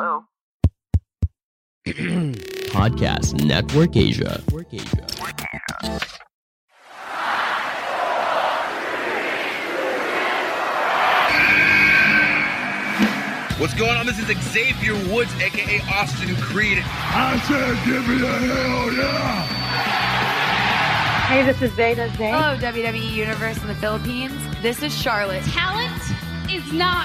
Hello? Podcast Network Asia. What's going on? This is Xavier Woods, aka Austin Creed. I said, give me a hell yeah! Hey, this is Veda Zay. Hello, WWE Universe in the Philippines. This is Charlotte. Talent is not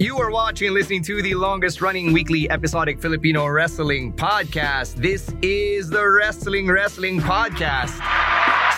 You are watching and listening to the longest running weekly episodic Filipino wrestling podcast. This is the Wrestling Wrestling Podcast.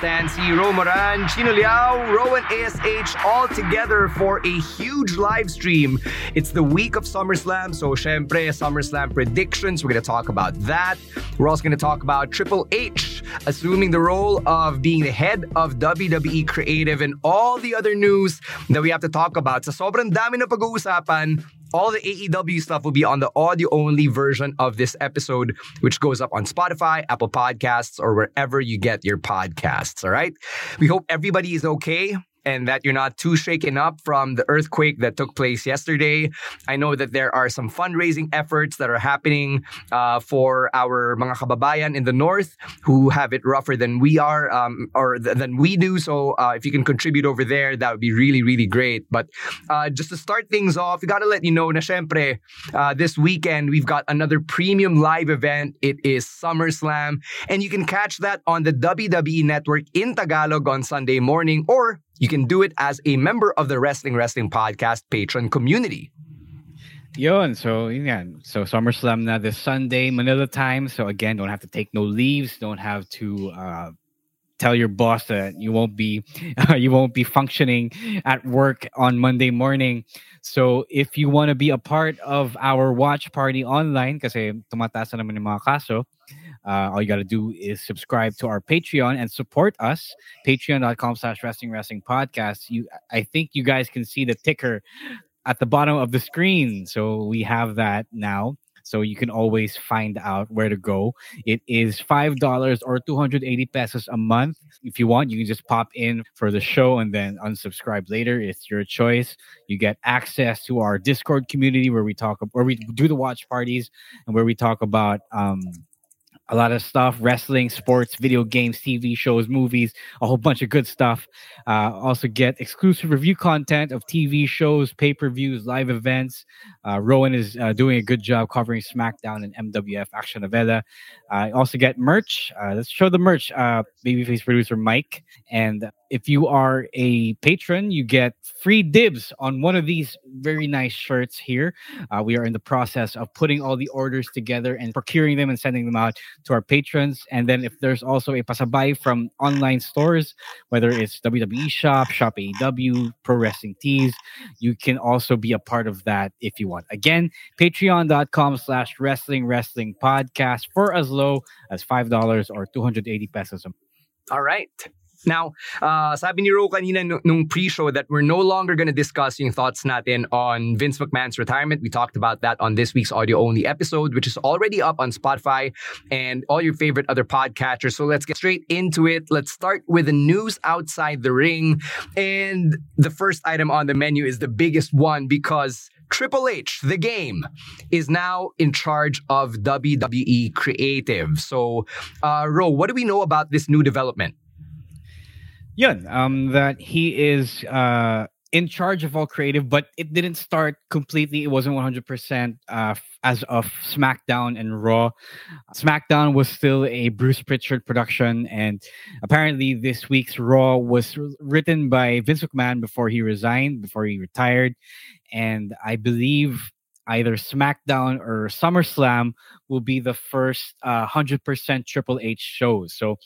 Stan Sy, Romaran, Chino Liao, Rowan ASH all together for a huge live stream. It's the week of SummerSlam, so syempre, SummerSlam predictions. We're going to talk about that. We're also going to talk about Triple H assuming the role of being the head of WWE Creative and all the other news that we have to talk about. Sa sobrang dami na pag-uusapan, all the AEW stuff will be on the audio only version of this episode, which goes up on Spotify, Apple Podcasts, or wherever you get your podcasts. All right. We hope everybody is okay and that you're not too shaken up from the earthquake that took place yesterday. I know that there are some fundraising efforts that are happening uh, for our mga kababayan in the north who have it rougher than we are um, or th- than we do. So uh, if you can contribute over there, that would be really, really great. But uh, just to start things off, we got to let you know na syempre, uh, this weekend we've got another premium live event. It is SummerSlam, and you can catch that on the WWE Network in Tagalog on Sunday morning or you can do it as a member of the Wrestling Wrestling Podcast patron community. Yun, so yan. So SummerSlam na this Sunday, Manila time. So again, don't have to take no leaves, don't have to uh, tell your boss that you won't be uh, you won't be functioning at work on Monday morning. So if you want to be a part of our watch party online, kasi tumataas na naman yung mga kaso, uh, all you got to do is subscribe to our Patreon and support us. Patreon.com slash wrestling wrestling podcast. You, I think you guys can see the ticker at the bottom of the screen. So we have that now. So you can always find out where to go. It is $5 or 280 pesos a month. If you want, you can just pop in for the show and then unsubscribe later. It's your choice. You get access to our Discord community where we talk where we do the watch parties and where we talk about um a lot of stuff wrestling sports video games tv shows movies a whole bunch of good stuff. Uh, also get exclusive review content of tv shows pay-per-views live events. Uh, rowan is uh, doing a good job covering smackdown and mwf action novella. Uh, also get merch. Uh, let's show the merch. Uh, babyface producer mike and if you are a patron you get free dibs on one of these very nice shirts here uh, we are in the process of putting all the orders together and procuring them and sending them out to our patrons. And then if there's also a pasabay from online stores, whether it's WWE Shop, Shop AEW, Pro Wrestling Tees, you can also be a part of that if you want. Again, patreon.com slash wrestling wrestling podcast for as low as $5 or 280 pesos. All right. Now, uh, sabi ni Ro kanina nung, pre-show that we're no longer going to discuss yung thoughts natin on Vince McMahon's retirement. We talked about that on this week's audio-only episode, which is already up on Spotify and all your favorite other podcatchers. So let's get straight into it. Let's start with the news outside the ring. And the first item on the menu is the biggest one because Triple H, the game, is now in charge of WWE Creative. So, uh, Ro, what do we know about this new development? Yun, um, that he is uh, in charge of all creative, but it didn't start completely. It wasn't 100% uh, as of SmackDown and Raw. SmackDown was still a Bruce Pritchard production, and apparently this week's Raw was written by Vince McMahon before he resigned, before he retired, and I believe either SmackDown or SummerSlam will be the first uh, 100% Triple H shows. So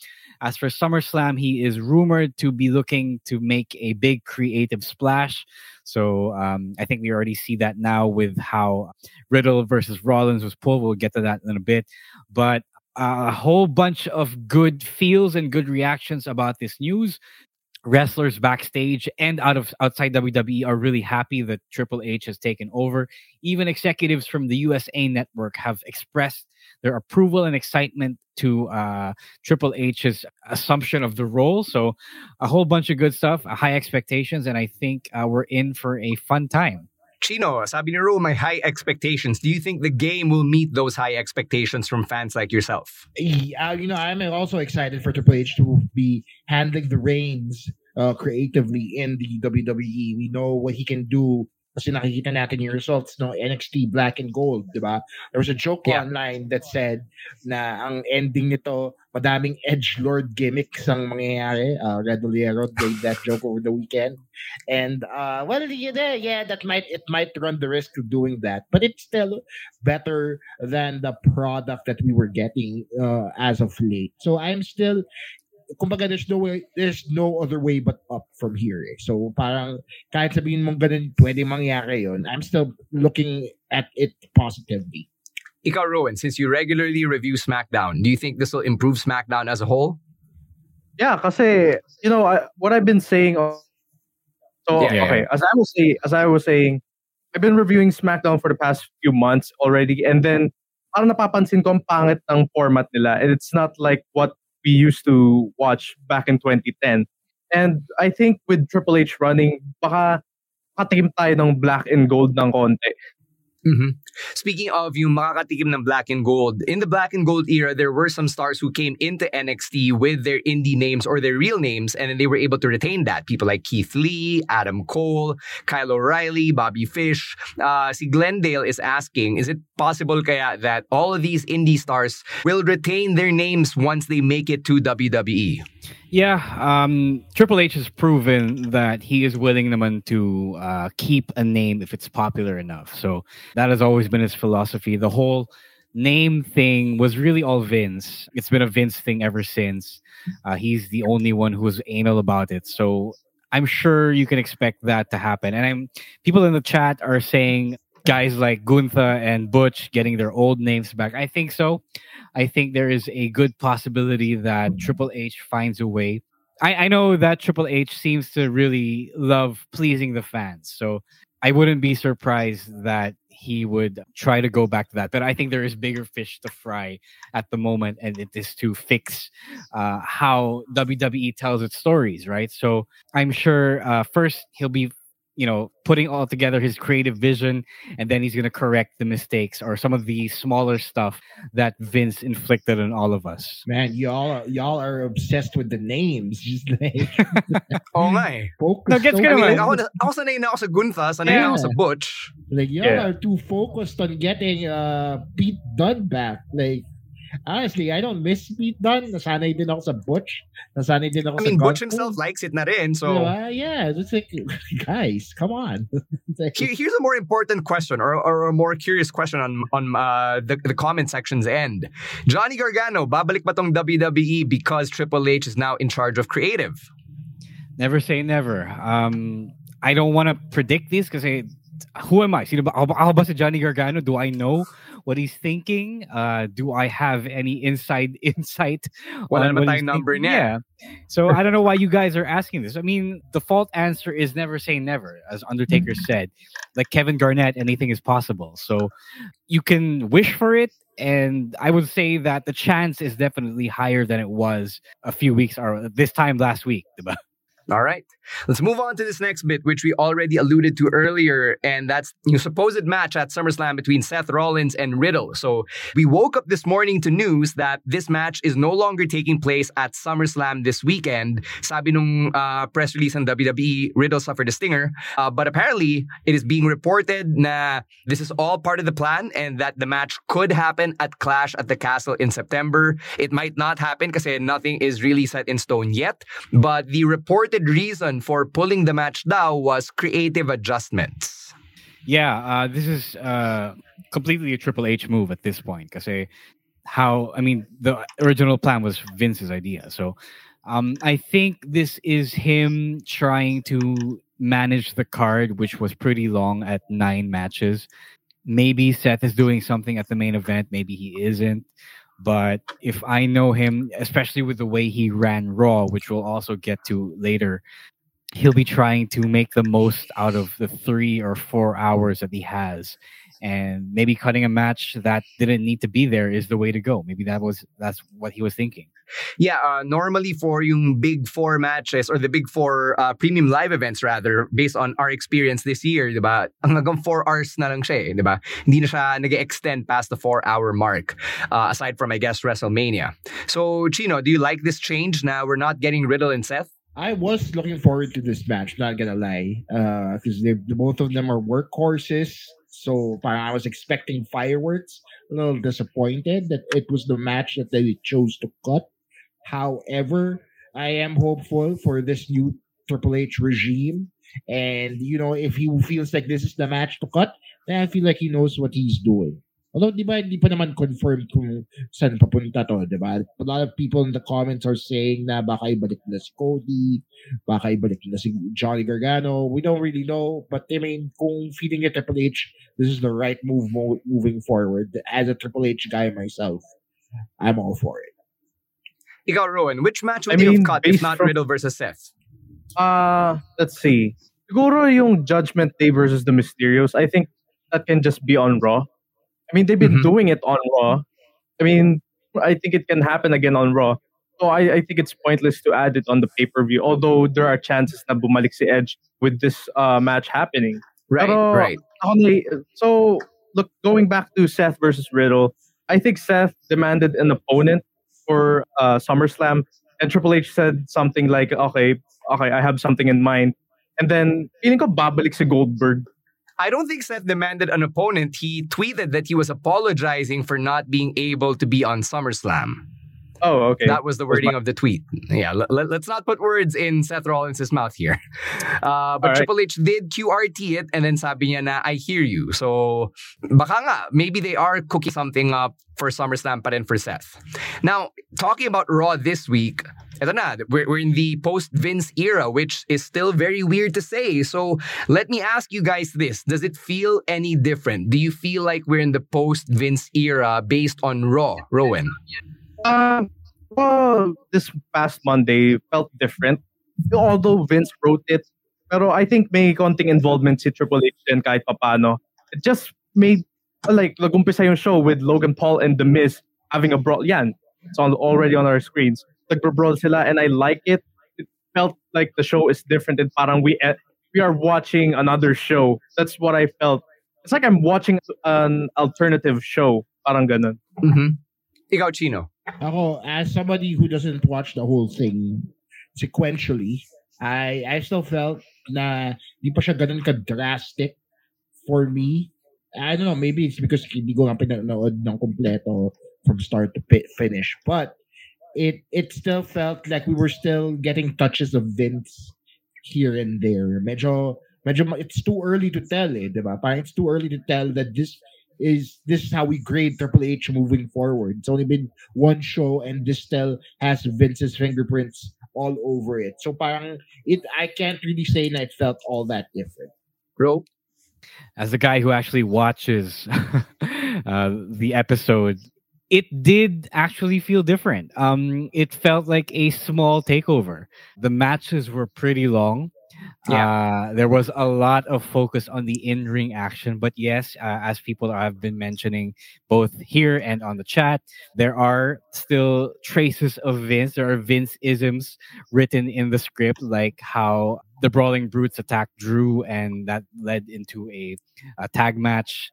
as for SummerSlam, he is rumored to be looking to make a big creative splash. So um, I think we already see that now with how Riddle versus Rollins was pulled. We'll get to that in a bit. But a whole bunch of good feels and good reactions about this news wrestlers backstage and out of outside WWE are really happy that Triple H has taken over. Even executives from the USA Network have expressed their approval and excitement to uh, Triple H's assumption of the role. So, a whole bunch of good stuff, high expectations, and I think uh, we're in for a fun time. Chino, sabi ni Ro, my high expectations. Do you think the game will meet those high expectations from fans like yourself? Yeah, you know, I'm also excited for Triple H to be handling the reins uh, creatively in the WWE. We know what he can do kasi nakikita natin yung results no NXT Black and Gold, 'di ba? There was a joke yeah. online that said na ang ending nito madaming edge lord gimmicks ang mangyayari. Uh, Red Oliero made that joke over the weekend. And uh, well, yeah, yeah, that might it might run the risk of doing that, but it's still better than the product that we were getting uh, as of late. So I'm still kumbaga there's no way there's no other way but up from here eh. So parang kahit sabihin mong ganun pwede mangyari yon I'm still looking at it positively. Ikaw, Rowan, since you regularly review SmackDown, do you think this will improve SmackDown as a whole? Yeah, kasi you know I, what I've been saying. So yeah, okay, yeah. as I was saying, as I was saying, I've been reviewing SmackDown for the past few months already, and then parang napapansin ko ang pangit ng format nila, and it's not like what we used to watch back in 2010. And I think with Triple H running, baka katikim tayo ng black and gold ng konti. Mm-hmm. Speaking of yung makakatikim ng black and gold, in the black and gold era, there were some stars who came into NXT with their indie names or their real names, and then they were able to retain that. People like Keith Lee, Adam Cole, Kyle O'Reilly, Bobby Fish. Uh, si Glendale is asking, is it possible kaya that all of these indie stars will retain their names once they make it to WWE? Yeah, um, Triple H has proven that he is willing to uh, keep a name if it's popular enough. So that has always been his philosophy. The whole name thing was really all Vince. It's been a Vince thing ever since. Uh, he's the only one who was anal about it. So I'm sure you can expect that to happen. And I'm people in the chat are saying guys like Gunther and Butch getting their old names back. I think so. I think there is a good possibility that Triple H finds a way. I, I know that Triple H seems to really love pleasing the fans. So I wouldn't be surprised that he would try to go back to that. But I think there is bigger fish to fry at the moment, and it is to fix uh, how WWE tells its stories, right? So I'm sure uh, first he'll be you know putting all together his creative vision and then he's going to correct the mistakes or some of the smaller stuff that Vince inflicted on all of us. Man y'all are, y'all are obsessed with the names. Just like oh my no gets good I mean, ako, ako sanay na ako sa Gunther sanay yeah. na ako sa Butch. Like y'all yeah. are too focused on getting uh Pete Dunne back. Like honestly, I don't miss Pete Dunne. Nasanay din ako sa Butch. Nasanay din ako I mean, Butch himself likes it na rin. So, diba? yeah, it's like, guys, come on. Here's a more important question or, or a more curious question on on uh, the, the comment section's end. Johnny Gargano, babalik ba tong WWE because Triple H is now in charge of creative? Never say never. Um, I don't want to predict this because who am I? Sino ba, ako ba si Johnny Gargano? Do I know what he's thinking? Uh, do I have any inside insight? Wala naman tayong number niya. Yeah. So I don't know why you guys are asking this. I mean, the fault answer is never say never, as Undertaker mm-hmm. said. Like Kevin Garnett, anything is possible. So you can wish for it. And I would say that the chance is definitely higher than it was a few weeks or this time last week. All right. Let's move on to this next bit, which we already alluded to earlier, and that's your supposed match at SummerSlam between Seth Rollins and Riddle. So we woke up this morning to news that this match is no longer taking place at SummerSlam this weekend. Sabi nung uh, press release ng WWE, Riddle suffered a stinger, uh, but apparently it is being reported na this is all part of the plan and that the match could happen at Clash at the Castle in September. It might not happen because nothing is really set in stone yet, but the reported reason for pulling the match daw was creative adjustments. Yeah, uh, this is uh, completely a Triple H move at this point. Because how, I mean, the original plan was Vince's idea. So um, I think this is him trying to manage the card, which was pretty long at nine matches. Maybe Seth is doing something at the main event, maybe he isn't. But if I know him, especially with the way he ran Raw, which we'll also get to later, he'll be trying to make the most out of the three or four hours that he has. And maybe cutting a match that didn't need to be there is the way to go. Maybe that was that's what he was thinking. Yeah uh, normally for yung big four matches or the big four uh, premium live events rather based on our experience this year diba hanggang four hours na lang siya eh, diba hindi na siya nag-extend past the four hour mark uh, aside from I guess WrestleMania. So Chino do you like this change now we're not getting Riddle and Seth I was looking forward to this match, not gonna lie, because uh, both of them are workhorses. So I was expecting fireworks. A little disappointed that it was the match that they chose to cut. However, I am hopeful for this new Triple H regime. And you know, if he feels like this is the match to cut, then I feel like he knows what he's doing. Although, di ba, hindi pa naman confirmed kung saan papunta to, di ba? A lot of people in the comments are saying na baka ibalik na si Cody, baka ibalik na si Johnny Gargano. We don't really know. But I mean, kung feeling it Triple H, this is the right move mo- moving forward. As a Triple H guy myself, I'm all for it. Ikaw, Rowan, which match would I you mean, have cut if not from, Riddle versus Seth? Uh, let's see. Siguro yung Judgment Day versus the Mysterios, I think that can just be on Raw. I mean, they've been mm-hmm. doing it on Raw. I mean, I think it can happen again on Raw. So I, I think it's pointless to add it on the pay per view. Although there are chances na bumalik si Edge with this uh, match happening. Right, Pero, right. so look, going back to Seth versus Riddle, I think Seth demanded an opponent for uh, SummerSlam, and Triple H said something like, "Okay, okay, I have something in mind." And then feeling ko babalik si Goldberg I don't think Seth demanded an opponent. He tweeted that he was apologizing for not being able to be on SummerSlam. Oh, okay. That was the wording my- of the tweet. Yeah, let, us not put words in Seth Rollins' mouth here. Uh, but right. Triple H did QRT it and then sabi niya na, I hear you. So, baka nga, maybe they are cooking something up for SummerSlam pa rin for Seth. Now, talking about Raw this week, ito na, we're, we're in the post-Vince era, which is still very weird to say. So, let me ask you guys this. Does it feel any different? Do you feel like we're in the post-Vince era based on Raw, Rowan? Uh, well, this past Monday felt different. Although Vince wrote it, pero I think may konting involvement si Triple H and kahit papano. It just made, like, nagumpisa yung show with Logan Paul and The Miz having a brawl. Yan, it's on, already on our screens. Nagbrawl sila and I like it. It felt like the show is different and parang we, eh, we are watching another show. That's what I felt. It's like I'm watching an alternative show. Parang ganun. Mm-hmm. Ikaw, Chino. Ako, as somebody who doesn't watch the whole thing sequentially, I I still felt na di pa siya ganun ka-drastic for me. I don't know, maybe it's because hindi ko nga pinanood ng kompleto from start to finish. But it it still felt like we were still getting touches of Vince here and there. Medyo, medyo it's too early to tell eh, diba? Parang it's too early to tell that this is this is how we grade Triple H moving forward. It's only been one show, and this still has Vince's fingerprints all over it. So parang it, I can't really say that it felt all that different. Bro, as the guy who actually watches uh, the episodes, it did actually feel different. Um, it felt like a small takeover. The matches were pretty long. Yeah. Uh, there was a lot of focus on the in ring action. But yes, uh, as people have been mentioning both here and on the chat, there are still traces of Vince. There are Vince isms written in the script, like how the Brawling Brutes attacked Drew, and that led into a, a tag match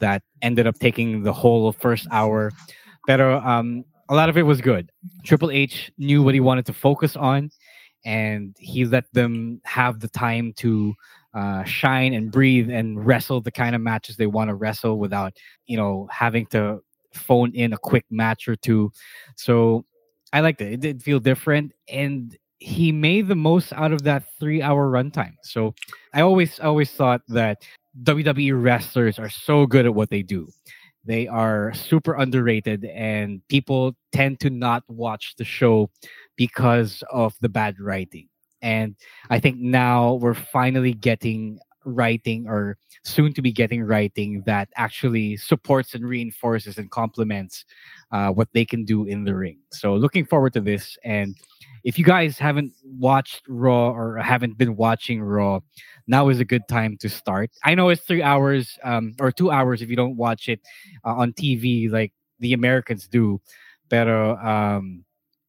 that ended up taking the whole first hour. Pero um, a lot of it was good. Triple H knew what he wanted to focus on, and he let them have the time to uh, shine and breathe and wrestle the kind of matches they want to wrestle without, you know, having to phone in a quick match or two. So I liked it. It did feel different, and he made the most out of that three-hour runtime. So I always, always thought that WWE wrestlers are so good at what they do. They are super underrated, and people tend to not watch the show because of the bad writing. And I think now we're finally getting writing or soon to be getting writing that actually supports and reinforces and complements uh, what they can do in the ring. So looking forward to this. And if you guys haven't watched Raw or haven't been watching Raw, now is a good time to start. I know it's three hours um, or two hours if you don't watch it uh, on TV like the Americans do. But um,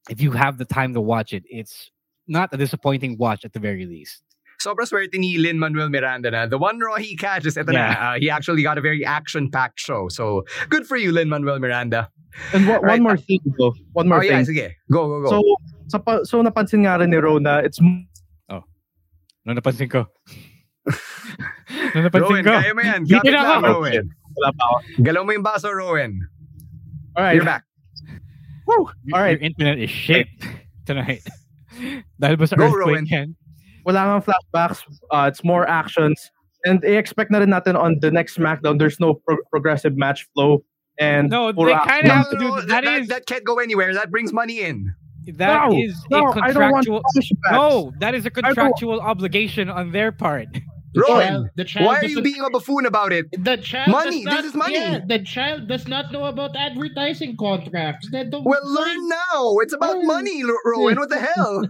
if you have the time to watch it, it's not a disappointing watch at the very least. Sobrang swerte ni Lin Manuel Miranda na the one Raw he catches, ito yeah. na, uh, he actually got a very action-packed show. So good for you, Lin Manuel Miranda. And one, right. one more thing, though. One more oh, thing. Yeah, sige. Go, go, go. So, so, so napansin nga rin ni Rona, it's... Oh. No, napansin ko. no, napansin Rowan, ko. kaya mo yan. Kapit lang, Rowan. Wala pa ako. Galaw mo yung baso, Rowan. All right. You're back. Woo! All right. Your internet is shit tonight. Dahil ba sa Go, earthquake Rowan. yan? Wala nga flashbacks. Uh, it's more actions. And i-expect na rin natin on the next SmackDown, there's no pro- progressive match flow. And No, they action. kind of have to do that, that. that, is that can't go anywhere. That brings money in. that No, is no, a I don't want contractual. flashbacks. No, that is a contractual obligation on their part. The Rowan, child- the child why are you being a buffoon about it? The child Money, not, this is money. Yeah, the child does not know about advertising contracts. They don't Well, learn now. It's about Oh. money, Ro- Rowan. What the hell?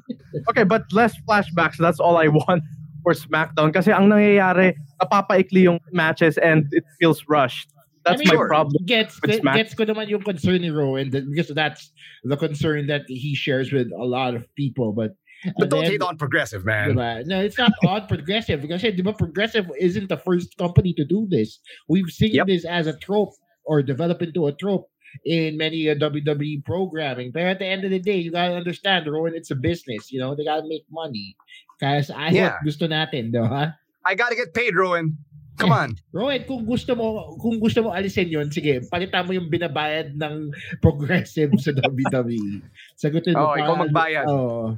Okay, but less flashbacks. That's all I want for SmackDown. Kasi ang nangyayari, napapaikli yung matches and it feels rushed. That's I mean, my Sure. problem. Gets with Smack. gets ko naman yung concern ni Rowan because that's the concern that he shares with a lot of people. But But don't then- hate on progressive, man. Diba? No, it's not on progressive because diba, progressive isn't the first company to do this. We've seen Yep. this as a trope or develop into a trope in many uh, WWE programming. But at the end of the day, you gotta understand, Rowan, it's a business. You know, they gotta make money. Kaya sa Yeah. gusto natin, diba? I gotta get paid, Rowan. Come on. Rowan, kung gusto mo, kung gusto mo alisin yun, sige, palitan mo yung binabayad ng progressive sa WWE. Sagutin mo Oh, ikaw magbayad. Oh,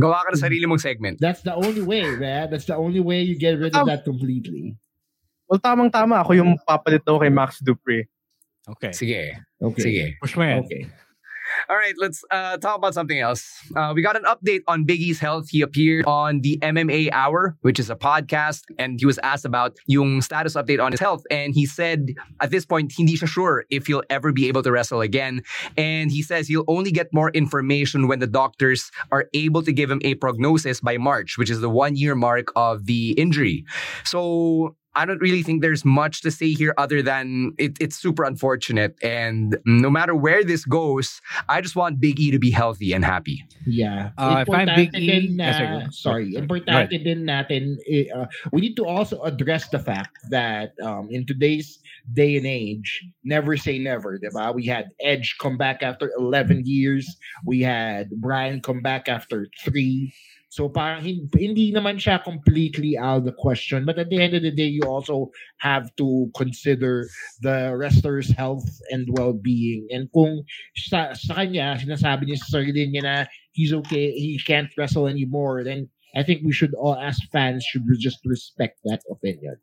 Gawa ka na sarili mong segment. that's the only way, man. That's the only way you get rid of Um, that completely. Well, tamang-tama ako yung papalit ako kay Max Dupree. Okay. Sige. Okay. Sige. Push mo yan. Okay. All right, let's uh, talk about something else. Uh, we got an update on Biggie's health. He appeared on the MMA Hour, which is a podcast, and he was asked about yung status update on his health. And he said at this point, hindi siya sure if he'll ever be able to wrestle again. And he says he'll only get more information when the doctors are able to give him a prognosis by March, which is the one year mark of the injury. So I don't really think there's much to say here other than it, it's super unfortunate. And no matter where this goes, I just want Big E to be healthy and happy. Yeah. Uh, if I'm Big E- din na, Yes, sorry, Go importante din natin, eh, uh, we need to also address the fact that um, in today's day and age, never say never, diba? We had Edge come back after 11 years. We had Bryan come back after three. So parang hin- hindi naman siya completely out of the question. But at the end of the day, you also have to consider the wrestler's health and well-being. And kung sa, sa kanya, sinasabi niya sa sarili niya na he's okay, he can't wrestle anymore, then I think we should all, as fans, should just respect that opinion.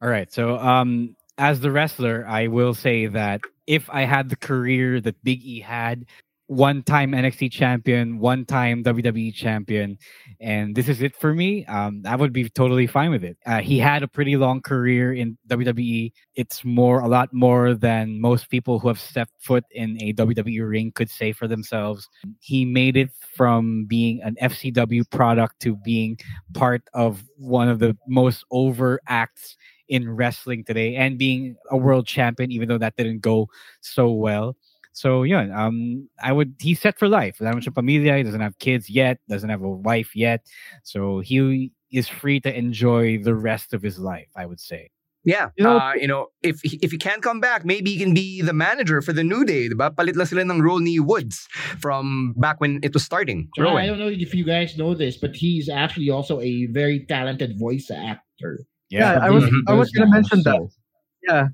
All right. So, um, as the wrestler, I will say that if I had the career that Big E had, one time NXT champion, one time WWE champion, and this is it for me, um, I would be totally fine with it. Uh, he had a pretty long career in WWE. It's more, a lot more than most people who have stepped foot in a WWE ring could say for themselves. He made it from being an FCW product to being part of one of the most over acts in wrestling today and being a world champion, even though that didn't go so well. So yeah, um, I would. He's set for life. Wala naman siyang pamilya. He doesn't have kids yet. Doesn't have a wife yet. So he is free to enjoy the rest of his life. I would say. Yeah. You know, uh, you know if if he can't come back, maybe he can be the manager for the New Day. Diba? Palit lang sila ng role ni Woods from back when it was starting. Yeah, I don't know if you guys know this, but he's actually also a very talented voice actor. Yeah, yeah I was I was gonna mention so. that. Yeah,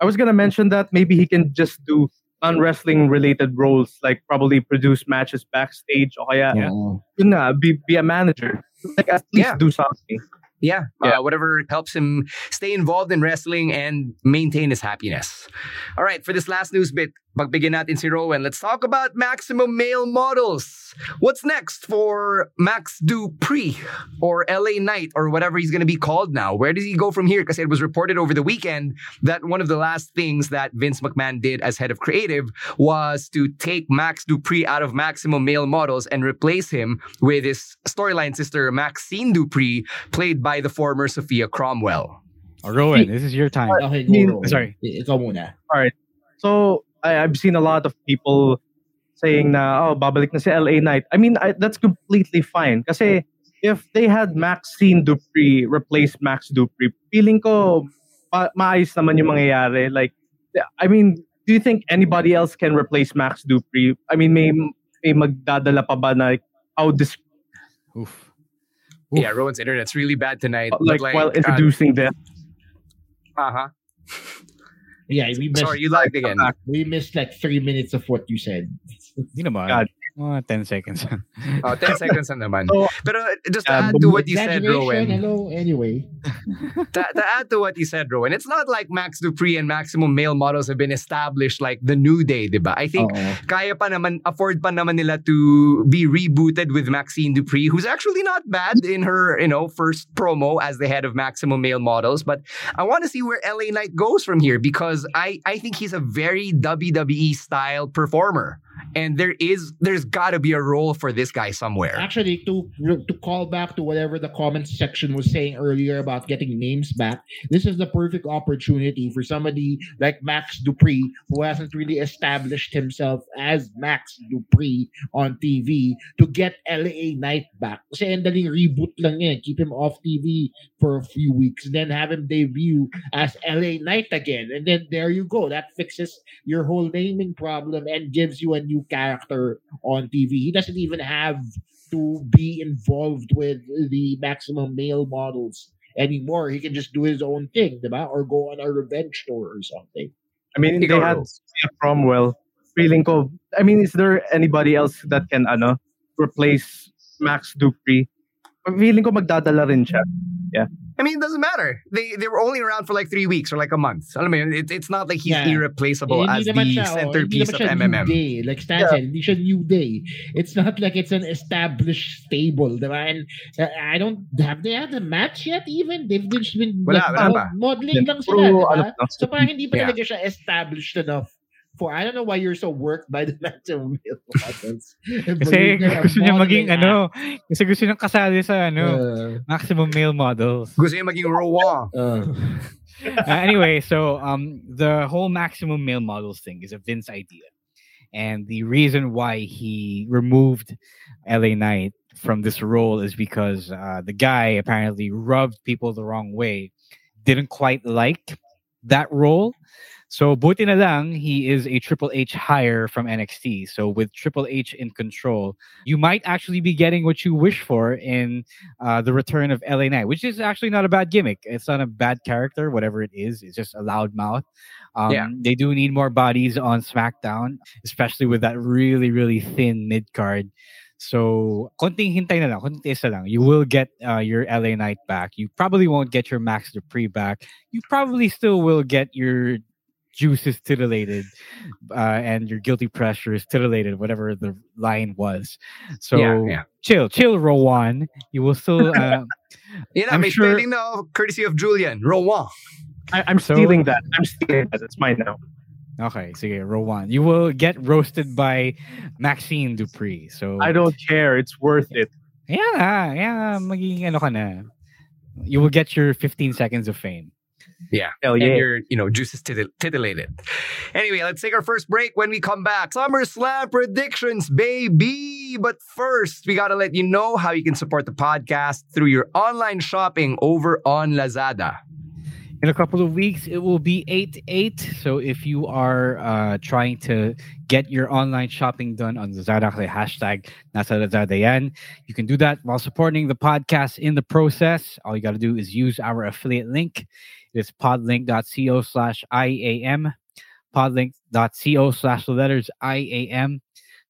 I was gonna mention that maybe he can just do non wrestling related roles like probably produce matches backstage or yeah, yeah. be be a manager. Like at least yeah. do something yeah, yeah. Uh, whatever helps him stay involved in wrestling and maintain his happiness. All right, for this last news bit, Pagbigyan natin si Rowan. Let's talk about maximum male models. What's next for Max Dupri or LA Knight or whatever he's going to be called now? Where does he go from here? Because it was reported over the weekend that one of the last things that Vince McMahon did as head of creative was to take Max Dupri out of maximum male models and replace him with his storyline sister Maxine Dupri, played by the former Sophia Cromwell. Oh, Rowan, this is your time. Okay, uh, go, Sorry. Ikaw muna. All right. So, I, have seen a lot of people saying na, oh, babalik na si LA Knight. I mean, I, that's completely fine. Kasi if they had Maxine Dupri replace Max Dupri, feeling ko ma- maayos naman yung mangyayari. Like, I mean, do you think anybody else can replace Max Dupri? I mean, may, may magdadala pa ba na how this... Oof. Oof. Yeah, Rowan's internet's really bad tonight. Like, like while introducing uh, them. Uh-huh. Yeah, we missed. Sorry, you lagged again. We missed like three minutes of what you said. Hindi naman. God. Oh, 10 seconds. oh, 10 seconds na naman. So, Pero uh, just to um, add to what you said, Rowan. Hello, anyway. to, to add to what you said, Rowan, it's not like Max Dupri and Maximum Male models have been established like the New Day, di ba? I think Uh-oh. kaya pa naman, afford pa naman nila to be rebooted with Maxine Dupri, who's actually not bad in her, you know, first promo as the head of Maximum Male models. But I want to see where LA Knight goes from here because I, I think he's a very WWE style performer and there is there's got to be a role for this guy somewhere. Actually, to to call back to whatever the comments section was saying earlier about getting names back, this is the perfect opportunity for somebody like Max Dupri who hasn't really established himself as Max Dupri on TV to get LA Knight back. Kasi endaling reboot lang yan. Eh. Keep him off TV for a few weeks, then have him debut as LA Knight again, and then there you go. That fixes your whole naming problem and gives you a new character on TV. He doesn't even have to be involved with the maximum male models anymore. He can just do his own thing, diba? or go on a revenge tour or something. I mean, they had Cromwell. Feeling ko, I mean, is there anybody else that can ano, replace Max Dupri? Feeling ko magdadala rin siya. Yeah. I mean, it doesn't matter. They they were only around for like three weeks or like a month. I mean, it, it's not like he's yeah. irreplaceable as the siya, oh, centerpiece of MMM. Day. Like Stan yeah. said, hindi siya new day. It's not like it's an established stable. Diba? And uh, I don't, have they had a match yet even? They've just been wala, like, wala modeling lang sila. Diba? So parang hindi pa yeah. talaga siya established enough for I don't know why you're so worked by the maximum male models. kasi gusto niya maging ano, kasi gusto niya kasali sa ano, uh, maximum male models. Gusto niya maging raw. Uh. uh, anyway, so um the whole maximum male models thing is a Vince idea. And the reason why he removed LA Knight from this role is because uh, the guy apparently rubbed people the wrong way, didn't quite like that role. So buti na lang, he is a Triple H hire from NXT. So with Triple H in control, you might actually be getting what you wish for in uh, the return of LA Knight, which is actually not a bad gimmick. It's not a bad character, whatever it is. It's just a loud mouth. Um, yeah. They do need more bodies on SmackDown, especially with that really, really thin mid card. So, konting hintay na lang, konting na lang. You will get uh, your LA Knight back. You probably won't get your Max Dupri back. You probably still will get your juices titillated uh, and your guilty pressure is titillated, whatever the line was. So yeah, yeah. chill, chill, Rowan. You will still. Uh, you know, I'm sure, now, courtesy of Julian Rowan. I, am so, stealing that. I'm stealing that. It's mine now. Okay, so yeah, Rowan. You will get roasted by Maxine Dupri. So I don't care. It's worth it. Yeah, yeah, magiging ano ka na. You will get your 15 seconds of fame. Yeah. Hell and your, you know, juices titil- titillated. Anyway, let's take our first break. When we come back, SummerSlam predictions, baby. But first, we got to let you know how you can support the podcast through your online shopping over on Lazada. In a couple of weeks, it will be 8 8. So if you are uh, trying to get your online shopping done on the kaya hashtag nasa Lazada yan, you can do that while supporting the podcast in the process. All you got to do is use our affiliate link. It's podlink.co slash IAM, podlink.co slash the letters IAM.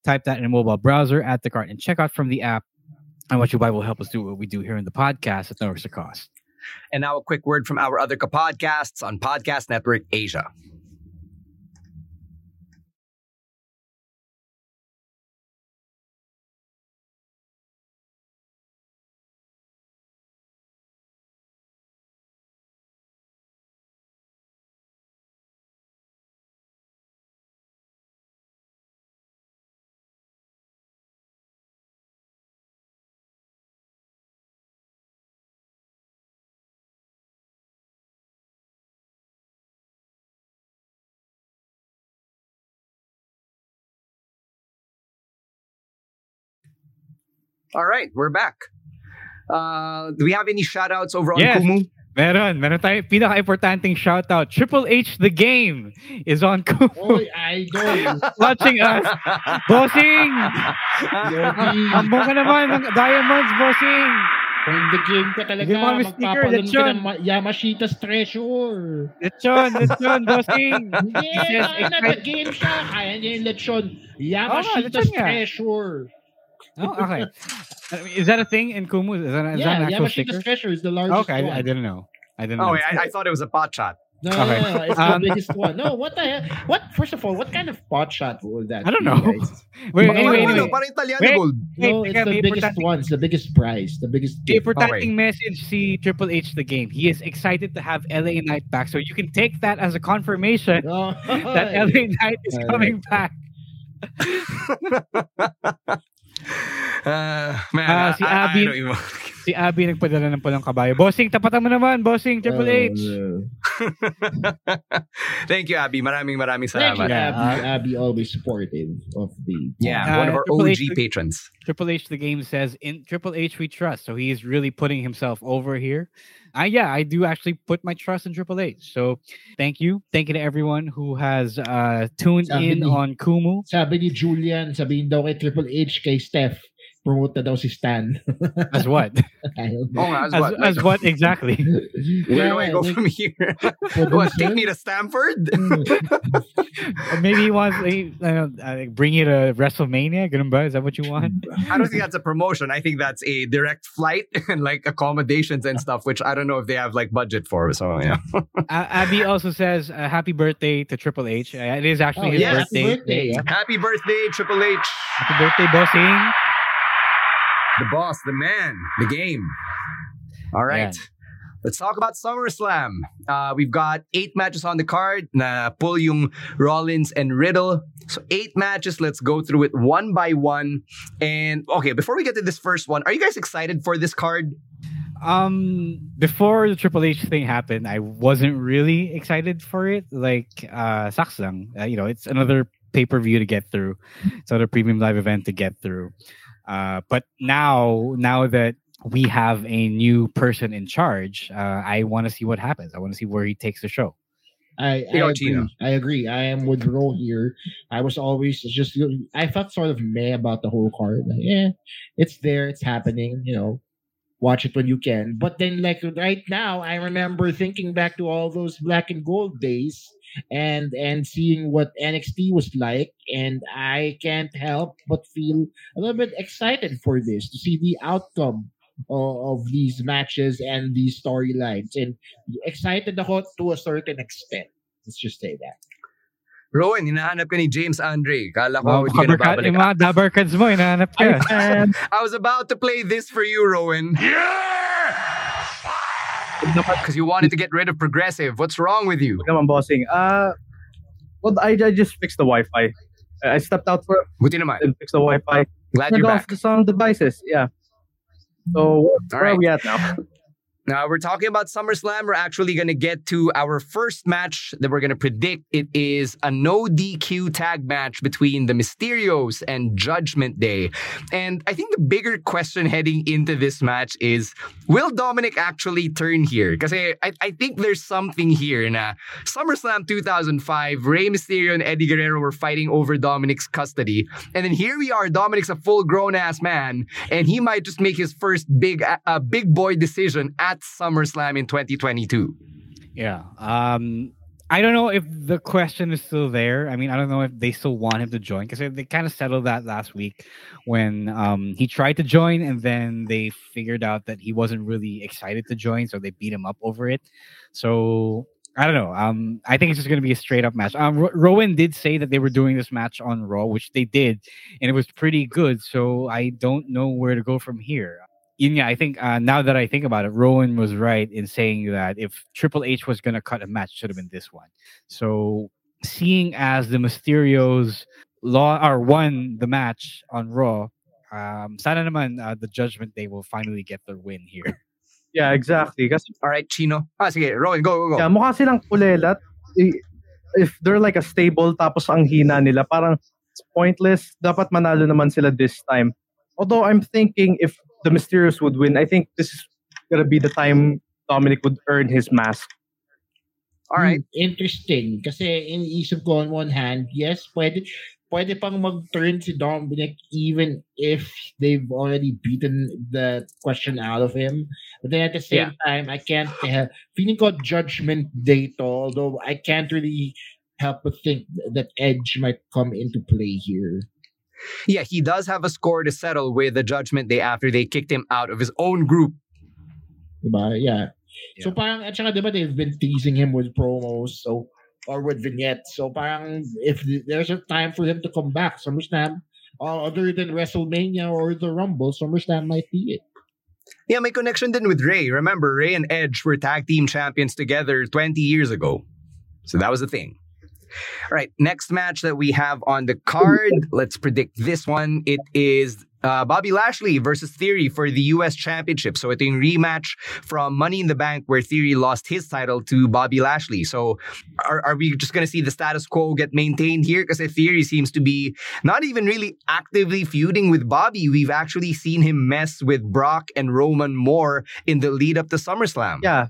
Type that in a mobile browser at the cart and check out from the app. And what you buy will help us do what we do here in the podcast at no extra cost. And now a quick word from our other podcasts on Podcast Network Asia. All right, we're back. Uh, do we have any shout outs over on Yes. Kumu? Meron. Meron tayo pinaka-importanting shoutout. Triple H The Game is on Kumu. Oy, idol. Watching us. Bossing! Ambong ka naman ng diamonds, bossing! Kung the game ka talaga, Bigyan mo kami sticker, magpapalun ka ng Yamashita's treasure. Lechon, lechon, bossing! Hindi, He says, kaya na excited- game siya. Kaya niya yung lechon. Yamashita's lechon nga. Treasure. Oh, okay. Uh, Is that a thing in Kumu? Is that, is that an actual Yamashita's sticker? treasure is the largest Okay, one. I, I didn't know. I didn't Oh, know. wait, I, I thought it was a pot shot. No, Okay. no, no, it's Um, the biggest one. No, what the hell? What? First of all, what kind of pot shot was that? I don't know. Wait, anyway, no, no, anyway. Parang Italiano Wait, gold. wait, No, it's the biggest one. It's the biggest prize. The biggest The gift. importanting message si Triple H the game. He is excited to have LA Knight back. So you can take that as a confirmation that LA Knight is coming back. Uh, man, I, si I, I Abby- don't even... Si Abby nagpadala ng pulang kabayo. Bossing, tapatan mo naman, bossing, Triple Oh, H. no. Thank you, Abby. Maraming maraming Thank you, salamat. Abby. uh, Abby always supportive of the. Yeah, Uh, one of our Triple OG H- patrons. Triple H the game says in Triple H we trust. So he is really putting himself over here. I yeah, I do actually put my trust in Triple H. So thank you. Thank you to everyone who has uh tuned Sabi in ni- on Kumu. Sabi ni Julian, sabihin daw kay Triple H, kay Steph, promote na daw si Stan. As what? I Oh, know. as, as, what? as Like, what exactly? Where do I go like, from here? for what, those take me to Stanford? Maybe he wants like, I don't know, uh, bring you to WrestleMania. Ganun ba? Is that what you want? I don't think that's a promotion. I think that's a direct flight and like accommodations and stuff, which I don't know if they have like budget for. So yeah. uh, Abby also says uh, happy birthday to Triple H. Uh, it is actually Oh, his yeah, happy birthday. birthday, yeah. Happy birthday, Triple H. Happy birthday, bossing. The boss, the man, the game. All right. Yan. Let's talk about SummerSlam. Uh, we've got eight matches on the card. Na pull yung Rollins and Riddle. So eight matches. Let's go through it one by one. And okay, before we get to this first one, are you guys excited for this card? Um, before the Triple H thing happened, I wasn't really excited for it. Like, uh, sucks lang. Uh, you know, it's another pay per view to get through. It's another premium live event to get through. Uh, but now, now that we have a new person in charge, uh, I want to see what happens. I want to see where he takes the show. I, I agree. I agree. I am with Ro here. I was always just I felt sort of meh about the whole card. Like, yeah, it's there, it's happening, you know. Watch it when you can. But then like right now, I remember thinking back to all those black and gold days and and seeing what NXT was like, and I can't help but feel a little bit excited for this to see the outcome of, of these matches and these storylines and excited ako to a certain extent. Let's just say that. Rowan, hinahanap ka ni James Andre. Kala ko Wow, hindi ka na cover card, babalik. yung mga dabber cards mo, hinahanap ka. I was about to play this for you, Rowan. Because you wanted to get rid of Progressive. What's wrong with you? Come on, bossing. Uh, well, I, I just fixed the Wi-Fi. I stepped out for Buti naman. and fixed the Wi-Fi. Glad Turned you're off back. the sound devices. Yeah. So where right. are we at now? Now we're talking about SummerSlam. We're actually going to get to our first match that we're going to predict. It is a no DQ tag match between the Mysterios and Judgment Day. And I think the bigger question heading into this match is will Dominic actually turn here? Because I, I, think there's something here. Na SummerSlam 2005, Rey Mysterio and Eddie Guerrero were fighting over Dominic's custody. And then here we are, Dominic's a full grown ass man, and he might just make his first big, uh, big boy decision at at SummerSlam in 2022. Yeah. Um, I don't know if the question is still there. I mean, I don't know if they still want him to join because they, they kind of settled that last week when um, he tried to join and then they figured out that he wasn't really excited to join, so they beat him up over it. So I don't know. Um, I think it's just going to be a straight up match. Um, R- Rowan did say that they were doing this match on Raw, which they did, and it was pretty good. So I don't know where to go from here yeah, I think uh, now that I think about it, Rowan was right in saying that if Triple H was going to cut a match, should have been this one. So, seeing as the Mysterios law or won the match on Raw, um, sana naman uh, the Judgment Day will finally get their win here. Yeah, exactly. Kasi, All right, Chino. Ah, sige, Rowan, go, go, go. Yeah, mukha silang kulelat. If they're like a stable tapos ang hina nila, parang it's pointless. Dapat manalo naman sila this time. Although I'm thinking if the Mysterios would win, I think this is gonna be the time Dominic would earn his mask. All right. Hmm, interesting. Kasi iniisip ko on one hand, yes, pwede, pwede pang mag-turn si Dominic even if they've already beaten the question out of him. But then at the same yeah. time, I can't uh, feeling ko judgment day to, although I can't really help but think that Edge might come into play here. Yeah, he does have a score to settle with the Judgment Day after they kicked him out of his own group. Diba? Yeah. yeah. So parang, at saka diba, they've been teasing him with promos, so, or with vignettes. So parang, if there's a time for him to come back, SummerSlam, uh, other than WrestleMania or the Rumble, SummerSlam might be it. Yeah, my connection then with Rey. Remember, Rey and Edge were tag team champions together 20 years ago. So that was the thing. All right, next match that we have on the card. Let's predict this one. It is uh, Bobby Lashley versus Theory for the U.S. Championship. So it's a rematch from Money in the Bank where Theory lost his title to Bobby Lashley. So are, are we just going to see the status quo get maintained here? Because Theory seems to be not even really actively feuding with Bobby. We've actually seen him mess with Brock and Roman more in the lead up to SummerSlam. Yeah.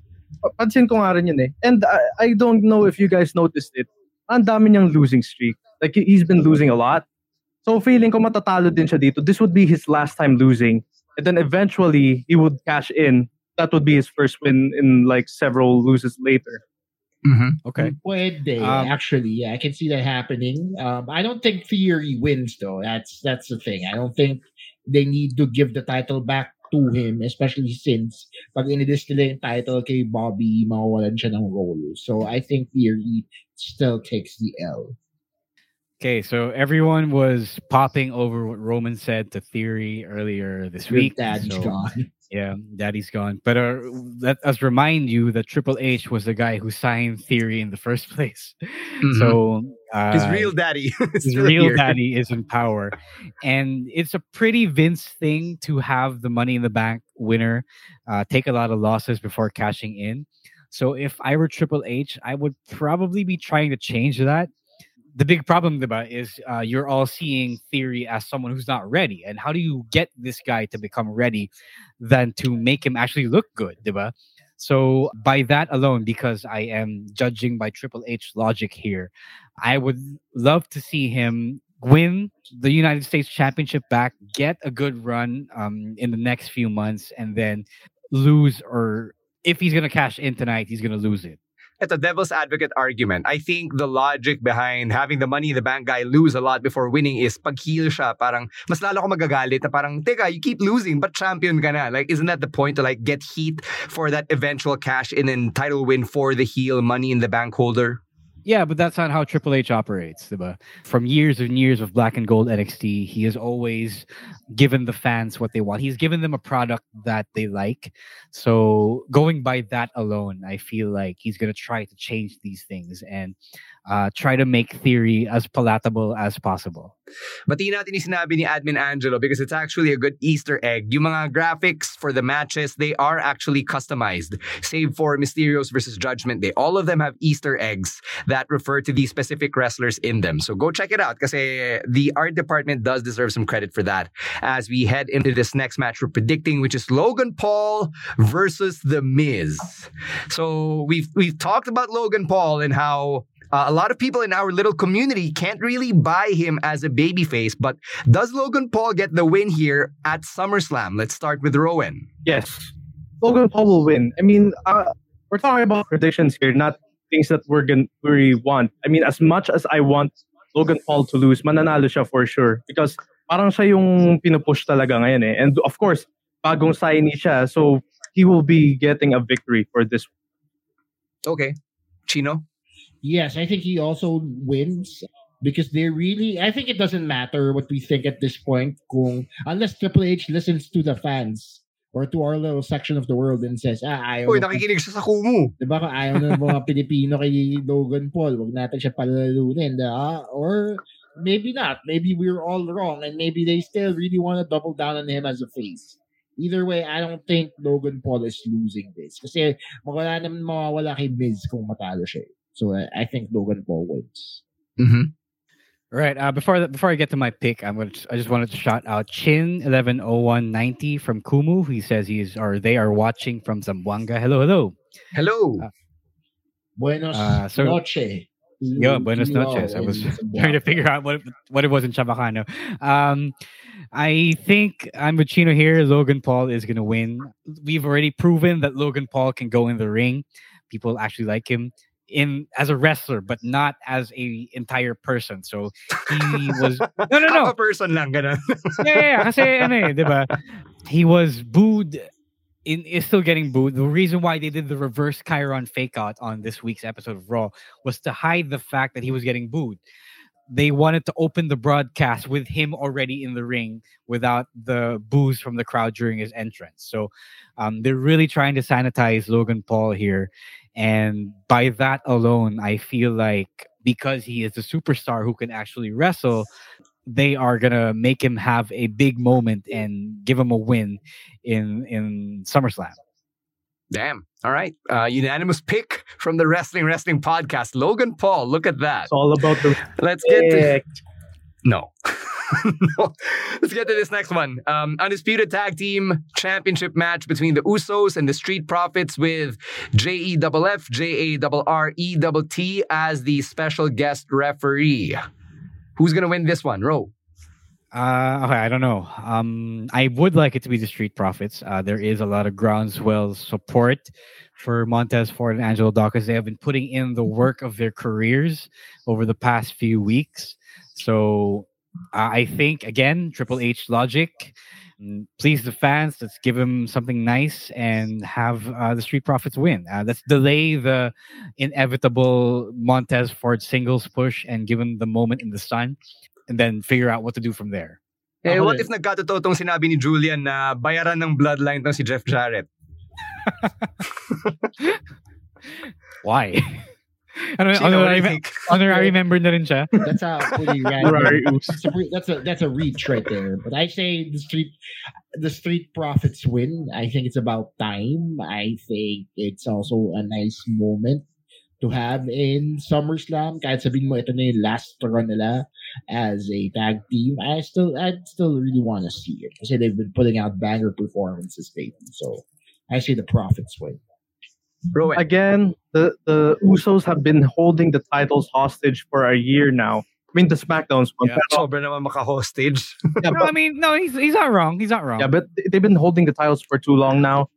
Pansin ko nga rin yun eh. And I, I don't know if you guys noticed it. Ang dami niyang losing streak. Like, he's been losing a lot. So, feeling ko matatalo din siya dito. This would be his last time losing. And then eventually, he would cash in. That would be his first win in like several loses later. Mm-hmm. Okay. Pwede, um, actually. Yeah, I can see that happening. Um, I don't think Theory wins, though. That's that's the thing. I don't think they need to give the title back to him, especially since pag inidis nila yung title kay Bobby, mawawalan siya ng role. So I think Theory still takes the L. Okay, so everyone was popping over what Roman said to Theory earlier this Your week. So, gone. Yeah, Daddy's gone. But uh, let us remind you that Triple H was the guy who signed Theory in the first place. Mm-hmm. So uh, his real daddy, his real here. daddy is in power, and it's a pretty Vince thing to have the Money in the Bank winner uh, take a lot of losses before cashing in. So if I were Triple H, I would probably be trying to change that. The big problem about is uh, you're all seeing Theory as someone who's not ready, and how do you get this guy to become ready, than to make him actually look good, diba? So by that alone, because I am judging by Triple H logic here, I would love to see him win the United States Championship back, get a good run um, in the next few months, and then lose or if he's gonna cash in tonight, he's gonna lose it. It's a devil's advocate argument. I think the logic behind having the money in the bank guy lose a lot before winning is pag heal siya, parang mas lalo ko magagalit na parang, teka, you keep losing, but champion ka na. Like, isn't that the point to like get heat for that eventual cash in and title win for the heel money in the bank holder? Yeah, but that's not how Triple H operates. From years and years of black and gold NXT, he has always given the fans what they want. He's given them a product that they like. So going by that alone, I feel like he's going to try to change these things. And uh, try to make theory as palatable as possible. Bati natin yung sinabi ni Admin Angelo because it's actually a good Easter egg. Yung mga graphics for the matches, they are actually customized. Save for Mysterios versus Judgment Day. All of them have Easter eggs that refer to these specific wrestlers in them. So go check it out kasi the art department does deserve some credit for that. As we head into this next match we're predicting, which is Logan Paul versus The Miz. So we've we've talked about Logan Paul and how uh, a lot of people in our little community can't really buy him as a babyface, but does Logan Paul get the win here at SummerSlam? Let's start with Rowan. Yes, Logan Paul will win. I mean, uh, we're talking about predictions here, not things that we're gonna we want. I mean, as much as I want Logan Paul to lose, mananalo siya for sure because parang siya yung pinupush talaga ngayon eh. And of course, bagong signee siya, so he will be getting a victory for this. Okay, Chino. Yes, I think he also wins because they really I think it doesn't matter what we think at this point kung unless Triple H listens to the fans or to our little section of the world and says, ah, ayaw Uy, nakikinig siya sa kumu. Diba kung ayaw ng mga Pilipino kay Logan Paul, wag natin siya palalunin. Ah, or maybe not. Maybe we're all wrong and maybe they still really want to double down on him as a face. Either way, I don't think Logan Paul is losing this. Kasi wala naman mawawala kay Miz kung matalo siya. So I, I think Logan Paul wins. Mm-hmm. Right. Uh, before the, before I get to my pick, I'm gonna, I just wanted to shout out Chin eleven oh one ninety from Kumu. He says he's or they are watching from Zamboanga. Hello, hello, hello. Uh, buenos uh, so, noche. Yeah, buenos noches. I was trying to figure out what what it was in Chabacano. Um, I think I'm with Chino here. Logan Paul is gonna win. We've already proven that Logan Paul can go in the ring. People actually like him in as a wrestler, but not as a entire person. So he was no, no, no, a person lang ganun. yeah, yeah, kasi ano eh, diba? He was booed. In, is still getting booed. The reason why they did the reverse chyron fake out on this week's episode of Raw was to hide the fact that he was getting booed. They wanted to open the broadcast with him already in the ring without the boos from the crowd during his entrance. So um, they're really trying to sanitize Logan Paul here. And by that alone, I feel like because he is a superstar who can actually wrestle, they are gonna make him have a big moment and give him a win in in SummerSlam. Damn. All right. Uh, unanimous pick from the Wrestling Wrestling podcast. Logan Paul. Look at that. It's all about the. Let's get to. No. no. Let's get to this next one. Um, undisputed tag team championship match between the Usos and the Street Profits with J E F F J A R R E T as the special guest referee. Who's gonna win this one, Ro? Uh, okay, I don't know. Um, I would like it to be the Street Profits. Uh, there is a lot of groundswell support for Montez Ford and Angelo Dawkins. They have been putting in the work of their careers over the past few weeks. So uh, I think again, Triple H logic. Mm, please the fans. Let's give them something nice and have uh, the Street Profits win. Uh, let's delay the inevitable Montez Ford singles push and give them the moment in the sun, and then figure out what to do from there. Eh, what if nagkatotoo tong sinabi ni Julian na bayaran ng bloodline tong si Jeff Jarrett? Why? Ano, honorary, honorary member na rin siya. That's a pretty random. that's, a, that's a that's a reach right there. But I say the street the street profits win. I think it's about time. I think it's also a nice moment to have in SummerSlam. Kahit sabihin mo ito na yung last run nila as a tag team. I still I still really want to see it. Kasi they've been putting out banger performances lately. So I say the profits win. Bro, again, the the Usos have been holding the titles hostage for a year now. I mean, the SmackDowns one. Yeah, sobra naman maka-hostage. yeah, no, I mean, no, he's he's not wrong. He's not wrong. Yeah, but they've been holding the titles for too long now.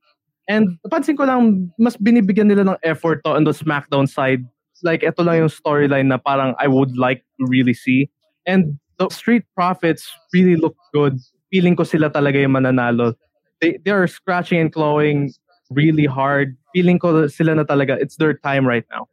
And napansin ko lang, mas binibigyan nila ng effort to on the SmackDown side. Like, ito lang yung storyline na parang I would like to really see. And the Street Profits really look good. Feeling ko sila talaga yung mananalo. They, they are scratching and clawing really hard. Feeling ko sila na talaga. It's their time right now.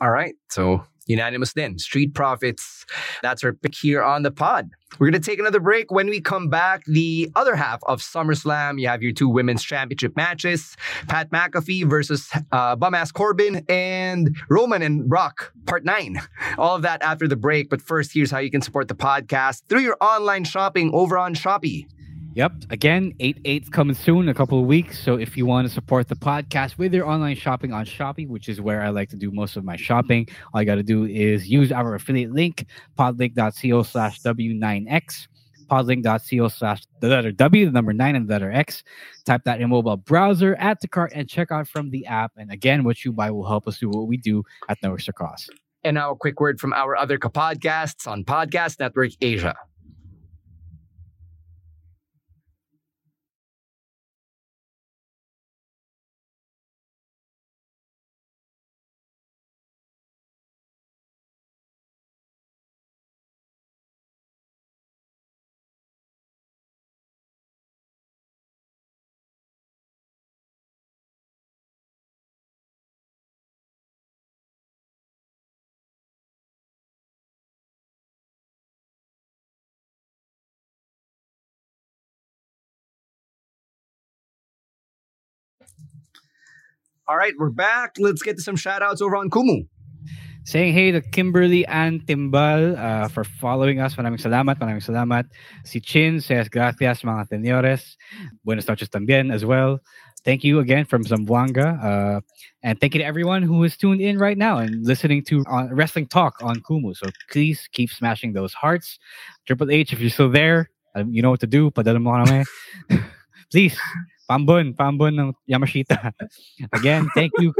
All right. So Unanimous then. Street Profits. That's our pick here on the pod. We're going to take another break. When we come back, the other half of SummerSlam, you have your two women's championship matches Pat McAfee versus uh, Bumass Corbin and Roman and Brock, part nine. All of that after the break. But first, here's how you can support the podcast through your online shopping over on Shopee. Yep. Again, 8 8 coming soon, a couple of weeks. So if you want to support the podcast with your online shopping on Shopee, which is where I like to do most of my shopping, all you got to do is use our affiliate link, podlink.co slash W9X, podlink.co slash the letter W, the number 9, and the letter X. Type that in mobile browser, add to cart, and check out from the app. And again, what you buy will help us do what we do at no extra cost. And now a quick word from our other podcasts on Podcast Network Asia. All right, we're back. Let's get to some shout outs over on Kumu. Saying hey to Kimberly and Timbal uh, for following us. Maraming salamat, maraming salamat. Si Chin says gracias mga señores. Buenas noches también as well. Thank you again from Zamboanga. Uh, and thank you to everyone who is tuned in right now and listening to uh, Wrestling Talk on Kumu. So please keep smashing those hearts. Triple H, if you're still there, um, you know what to do. Please Pambun, Pambun ng Yamashita. Again, thank you.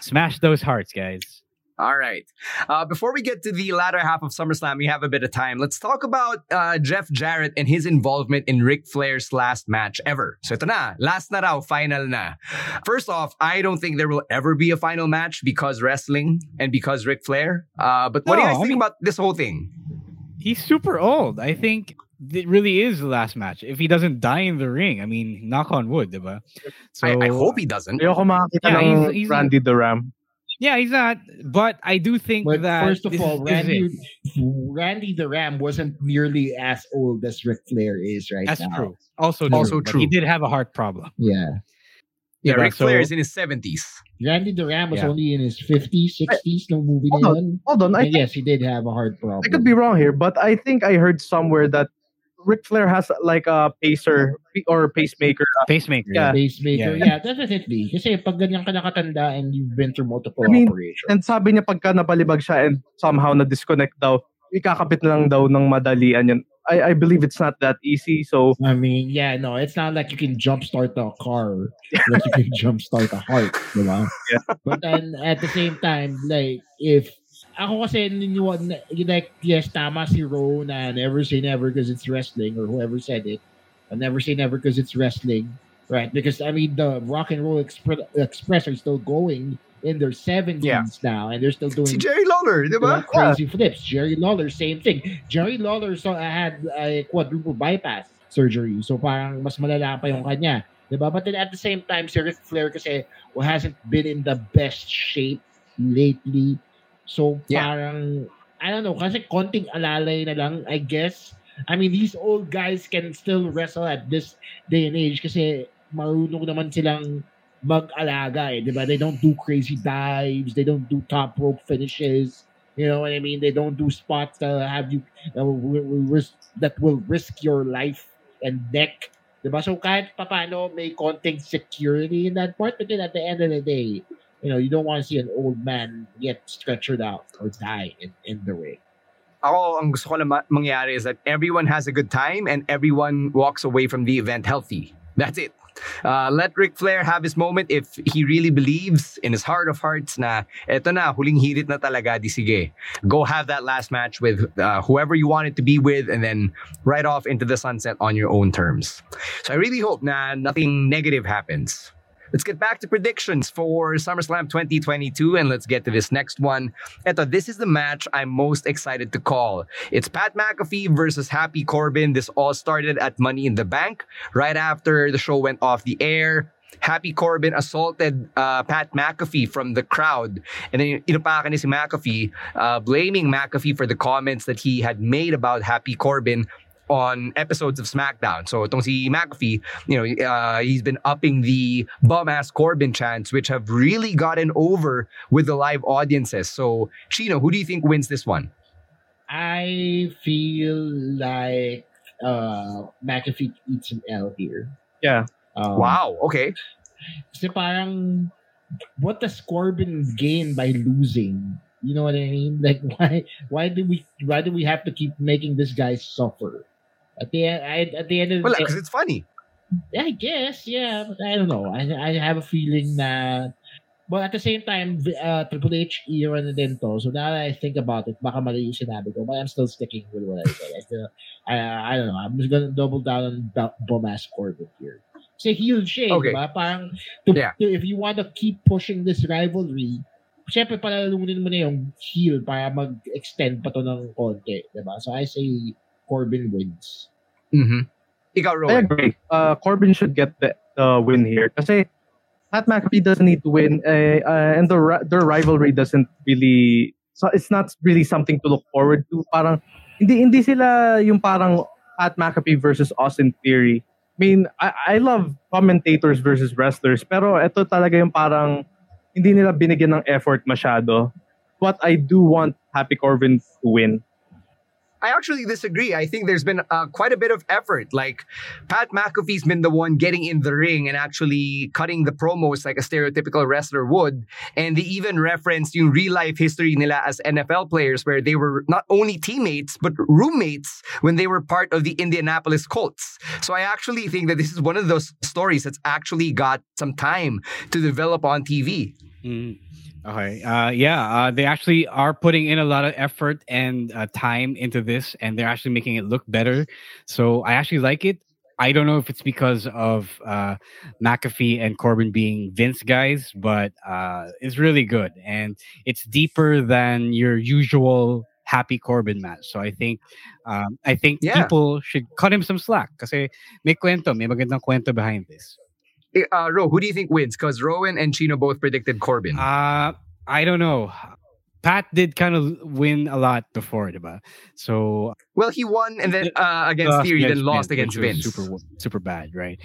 Smash those hearts, guys. All right. Uh, before we get to the latter half of SummerSlam, we have a bit of time. Let's talk about uh, Jeff Jarrett and his involvement in Ric Flair's last match ever. So ito na, last na raw, final na. First off, I don't think there will ever be a final match because wrestling and because Ric Flair. Uh, but what no, do you guys I think mean, about this whole thing? He's super old. I think it really is the last match. If he doesn't die in the ring, I mean, knock on wood, diba? So I, I hope he doesn't. Ayoko makakita yeah, he's, he's Randy the Ram. Yeah, he's not. But I do think but that. First of all, Randy, Randy the Ram wasn't nearly as old as Ric Flair is right That's now. true. Also true. Also true. He did have a heart problem. Yeah. Yeah, Ric so, Flair is in his 70s. Randy the Ram was yeah. only in his 50s, 60s no movie hold on, Hold on. I think, yes, he did have a heart problem. I could be wrong here, but I think I heard somewhere that Ric Flair has like a pacer or pacemaker. Pacemaker. Yeah. Pacemaker. Yeah. yeah, definitely. Kasi pag ganyan ka nakatanda and you've been through multiple I mean, operations. And sabi niya pagka nabalibag siya and somehow na-disconnect daw, ikakapit na lang daw ng madalian yun. I, I believe it's not that easy. So I mean, yeah, no, it's not like you can jumpstart a car, like you can jumpstart a heart, diba? Yeah. But then at the same time, like if ako kasi niniwag like yes tama si Ro na never say never because it's wrestling or whoever said it I never say never because it's wrestling right? Because I mean the rock and roll Expre- express are still going in their 70s yeah. now and they're still doing si Jerry Lawler crazy yeah. flips. Jerry Lawler same thing. Jerry Lawler so had a quadruple bypass surgery. So parang mas malala pa yung kanya diba but then at the same time si Ric Flair kasi well, hasn't been in the best shape lately So, yeah. parang, I don't know, kasi konting alalay na lang, I guess. I mean, these old guys can still wrestle at this day and age kasi marunong naman silang mag-alaga eh, di ba? They don't do crazy dives, they don't do top rope finishes, you know what I mean? They don't do spots that have you, that will, risk, that will risk your life and neck. Diba? So kahit papano may konting security in that part, but then at the end of the day, you know, you don't want to see an old man get stretchered out or die in, in the ring. Ako, ang gusto ko na mangyari is that everyone has a good time and everyone walks away from the event healthy. That's it. Uh, let Ric Flair have his moment if he really believes in his heart of hearts na eto na, huling hirit na talaga, di sige. Go have that last match with uh, whoever you want it to be with and then right off into the sunset on your own terms. So I really hope na nothing negative happens. Let's get back to predictions for SummerSlam 2022 and let's get to this next one. Eto, this is the match I'm most excited to call. It's Pat McAfee versus Happy Corbin. This all started at Money in the Bank right after the show went off the air. Happy Corbin assaulted uh, Pat McAfee from the crowd. And then inupakan ni si McAfee, uh, blaming McAfee for the comments that he had made about Happy Corbin on episodes of SmackDown. So itong si McAfee, you know, uh, he's been upping the bum ass Corbin chants, which have really gotten over with the live audiences. So Chino, who do you think wins this one? I feel like uh, McAfee eats an L here. Yeah. Um, wow. Okay. Kasi parang, what does Corbin gain by losing? You know what I mean? Like why why do we why do we have to keep making this guy suffer? At the end, I, at the end of well, the because it's funny. I guess, yeah, but I don't know. I I have a feeling that but at the same time, uh, Triple H era na din to. So now that I think about it, baka mali yung sinabi ko, but I'm still sticking with what I said. I, still, I, I don't know. I'm just gonna double down on Bomas Corbin here. Say heel shame, okay. diba? Parang, to, yeah. to, if you want to keep pushing this rivalry, syempre palalunin mo na yung heel para mag-extend pa to ng konti, diba? So I say Corbin wins. Mm-hmm. Ikaw, Rowan. I agree. Uh, Corbin should get the, the win here. Kasi Pat McAfee doesn't need to win, uh, uh, and the their rivalry doesn't really. So it's not really something to look forward to. Parang hindi hindi sila yung parang Pat McAfee versus Austin Theory. I mean, I, I love commentators versus wrestlers, pero ito talaga yung parang hindi nila binigyan ng effort masyado. But I do want Happy Corbin to win. I actually disagree. I think there's been uh, quite a bit of effort. Like Pat McAfee's been the one getting in the ring and actually cutting the promos like a stereotypical wrestler would. And they even referenced in real life history nila as NFL players where they were not only teammates but roommates when they were part of the Indianapolis Colts. So I actually think that this is one of those stories that's actually got some time to develop on TV. Mm. Okay. Uh, yeah. Uh, they actually are putting in a lot of effort and uh, time into this, and they're actually making it look better. So I actually like it. I don't know if it's because of uh, McAfee and Corbin being Vince guys, but uh, it's really good and it's deeper than your usual happy Corbin match. So I think um, I think yeah. people should cut him some slack kasi may kwento, may magandang kwento behind this. Eh, uh, Ro, who do you think wins? Because Rowan and Chino both predicted Corbin. Uh, I don't know. Pat did kind of win a lot before, diba? So well, he won and then uh, against uh, Theory, then lost against Vince. Super, super bad, right?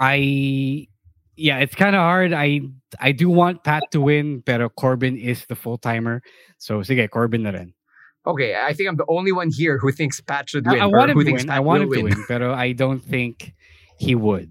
I yeah, it's kind of hard. I I do want Pat to win, but Corbin is the full timer. So sige, Corbin na rin. Okay, I think I'm the only one here who thinks Pat should win. I, I want him to win. I want him to win, but I don't think he would.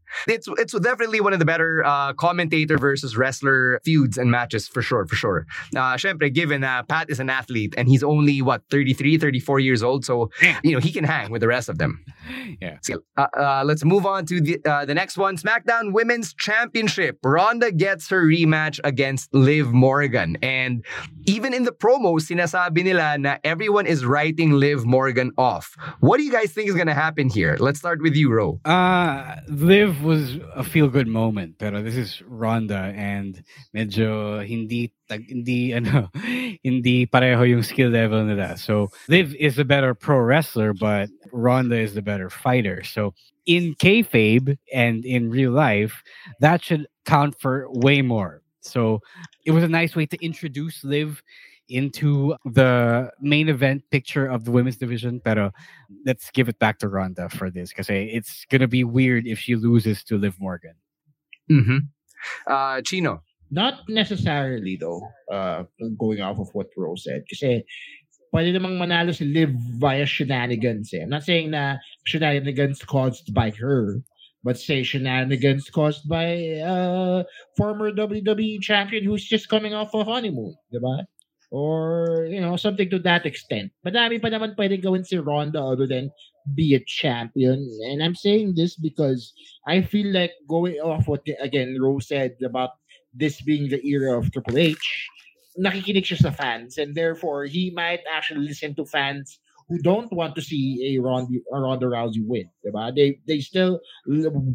It's it's definitely one of the better uh, commentator versus wrestler feuds and matches for sure, for sure. Uh, syempre, given uh, Pat is an athlete and he's only, what, 33, 34 years old, so, you know, he can hang with the rest of them. Yeah. So, uh, uh, let's move on to the, uh, the next one. SmackDown Women's Championship. Ronda gets her rematch against Liv Morgan. And even in the promo, sinasabi nila na everyone is writing Liv Morgan off. What do you guys think is going to happen here? Let's start with you, Ro. Uh, Liv was a feel good moment, pero this is Ronda and medyo hindi tag, hindi ano hindi pareho yung skill level nila. So Liv is a better pro wrestler, but Ronda is the better fighter. So in kayfabe and in real life, that should count for way more. So it was a nice way to introduce Liv into the main event picture of the women's division. Pero let's give it back to Ronda for this because it's gonna be weird if she loses to Liv Morgan. Mm-hmm. Uh, Chino. Not necessarily though. Uh, going off of what Rose said, kasi pwede namang manalo si Liv via shenanigans. Eh. I'm not saying na shenanigans caused by her, but say shenanigans caused by uh former WWE champion who's just coming off a honeymoon, diba? Or you know something to that extent. but Madami pa naman pwedeng gawin si Ronda other than be a champion. And I'm saying this because I feel like going off what again Rose said about this being the era of Triple H, nakikinig siya sa fans and therefore he might actually listen to fans who don't want to see a Ronda, a Ronda Rousey win. Diba? They they still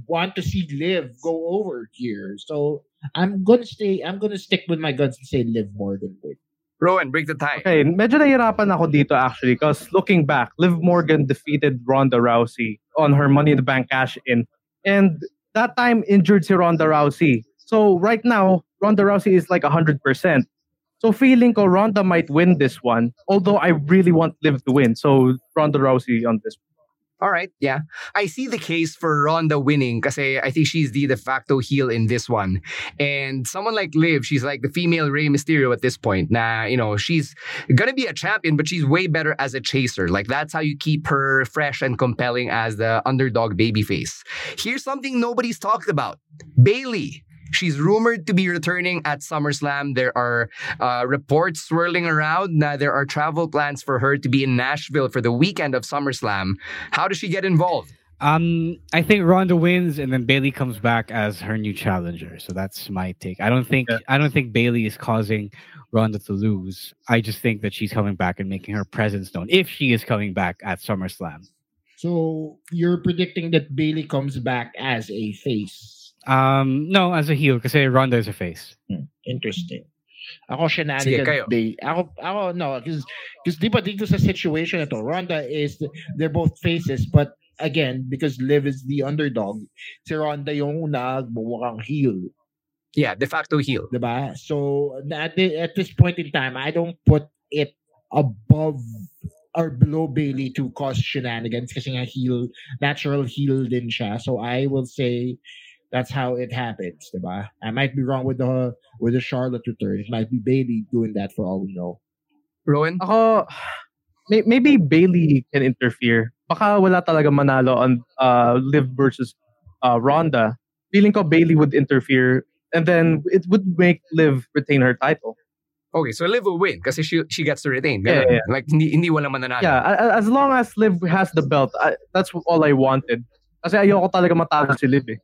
want to see Liv go over here. So I'm gonna stay. I'm gonna stick with my guns and say Liv Morgan win. Rowan, break the tie. Okay, medyo nahirapan ako dito actually because looking back, Liv Morgan defeated Ronda Rousey on her Money in the Bank cash in. And that time injured si Ronda Rousey. So right now, Ronda Rousey is like 100%. So feeling ko Ronda might win this one, although I really want Liv to win. So Ronda Rousey on this. All right, yeah. I see the case for Ronda winning because I think she's the de facto heel in this one. And someone like Liv, she's like the female Rey Mysterio at this point. Nah, you know, she's going to be a champion, but she's way better as a chaser. Like that's how you keep her fresh and compelling as the underdog babyface. Here's something nobody's talked about. Bayley. She's rumored to be returning at SummerSlam. There are uh, reports swirling around that there are travel plans for her to be in Nashville for the weekend of SummerSlam. How does she get involved? Um, I think Ronda wins, and then Bayley comes back as her new challenger. So that's my take. I don't think yeah. I don't think Bayley is causing Ronda to lose. I just think that she's coming back and making her presence known if she is coming back at SummerSlam. So you're predicting that Bayley comes back as a face um, no, as a heel, kasi Ronda is a face. Hmm, interesting. Ako shenanigans Sige, day. Ako, ako, no, because because di ba dito sa situation ito, Ronda is, they're both faces, but again, because Liv is the underdog, si Ronda yung nagmumukhang heel. Yeah, de facto heel. Diba? So, at, the, at this point in time, I don't put it above or below Bayley to cause shenanigans kasi nga heel, natural heel din siya. So, I will say that's how it happens, diba? I might be wrong with the with the Charlotte return. It might be Bayley doing that for all we know. Rowan? Ako, may, maybe Bayley can interfere. Baka wala talaga manalo on uh, Liv versus uh, Ronda. Feeling ko Bayley would interfere and then it would make Liv retain her title. Okay, so Liv will win because she she gets to retain. Yeah, yeah, yeah. Like hindi, hindi walang mananalo. Yeah, as long as Liv has the belt, I, that's all I wanted. Kasi ayoko talaga matalo si Liv eh.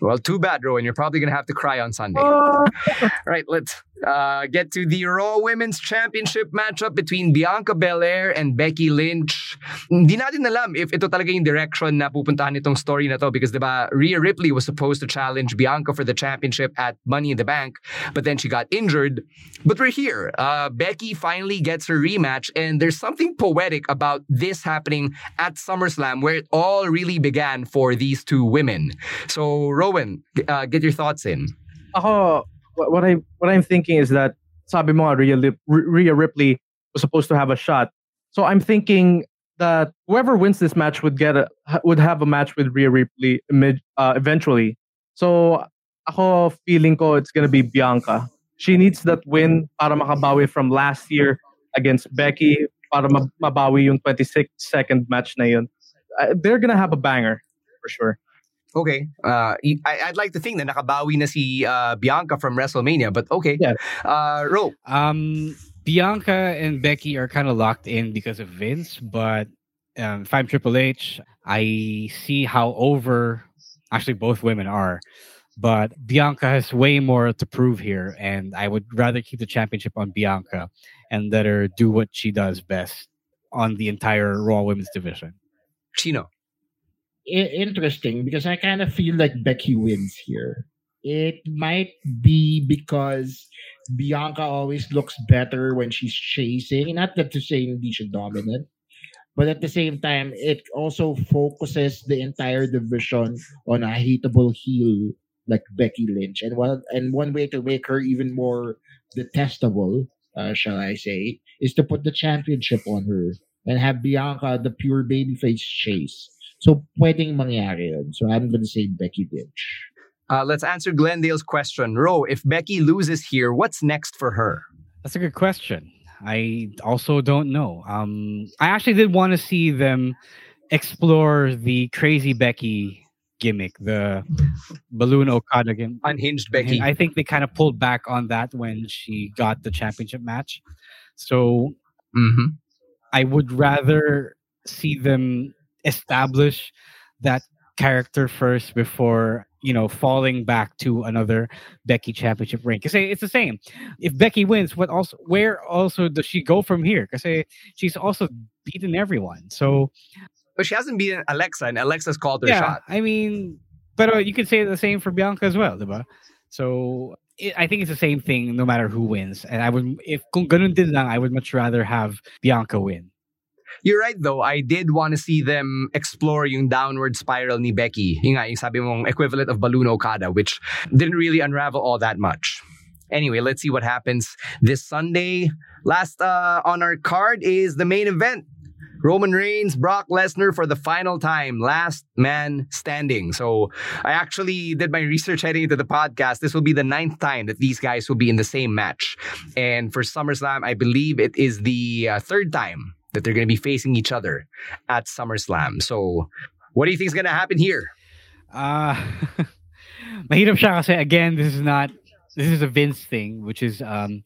Well, too bad, Rowan. You're probably going to have to cry on Sunday. Oh. All right, let's uh, get to the Raw Women's Championship matchup between Bianca Belair and Becky Lynch. Hindi natin alam if ito talaga yung direction na pupuntahan itong story na to because diba, Rhea Ripley was supposed to challenge Bianca for the championship at Money in the Bank, but then she got injured. But we're here. Uh, Becky finally gets her rematch, and there's something poetic about this happening at SummerSlam where it all really began for these two women. So, Rowan, uh, get your thoughts in. Ako, what I what I'm thinking is that sabi mo Rhea, Rhea Ripley was supposed to have a shot. So I'm thinking that whoever wins this match would get a would have a match with Rhea Ripley uh, eventually. So ako feeling ko it's gonna be Bianca. She needs that win para makabawi from last year against Becky para mabawi yung 26 second match na yun. Uh, they're gonna have a banger for sure. Okay. Uh, I, would like to think that nakabawi na si uh, Bianca from WrestleMania, but okay. Yeah. Uh, Ro. Um, Bianca and Becky are kind of locked in because of Vince, but um, if I'm Triple H, I see how over actually both women are. But Bianca has way more to prove here, and I would rather keep the championship on Bianca and let her do what she does best on the entire Raw Women's division. Chino interesting because I kind of feel like Becky wins here. It might be because Bianca always looks better when she's chasing. Not that to say siya dominant, but at the same time, it also focuses the entire division on a hateable heel like Becky Lynch. And one and one way to make her even more detestable, uh, shall I say, is to put the championship on her and have Bianca the pure babyface chase. So, pwedeng mangyari yun. So, I'm gonna say Becky Lynch. Uh, let's answer Glendale's question. Ro, if Becky loses here, what's next for her? That's a good question. I also don't know. Um, I actually did want to see them explore the crazy Becky gimmick, the balloon Okada gimmick. Unhinged Becky. I think they kind of pulled back on that when she got the championship match. So mm-hmm. I would rather see them establish that character first before you know falling back to another Becky championship ring. Because it's the same. If Becky wins, what also where also does she go from here? Because she's also beaten everyone. So, but she hasn't beaten Alexa, and Alexa's called her yeah, shot. I mean, but uh, you could say the same for Bianca as well, diba? So. It, I think it's the same thing no matter who wins. And I would, if kung ganun din lang, I would much rather have Bianca win. You're right though. I did want to see them explore yung downward spiral ni Becky. Yung nga, yung sabi mong equivalent of Balloon Okada, which didn't really unravel all that much. Anyway, let's see what happens this Sunday. Last uh, on our card is the main event. Roman Reigns, Brock Lesnar for the final time, last man standing. So I actually did my research heading into the podcast. This will be the ninth time that these guys will be in the same match. And for SummerSlam, I believe it is the uh, third time that they're going to be facing each other at SummerSlam. So what do you think is going to happen here? Uh, mahirap siya kasi again, this is not this is a Vince thing, which is um,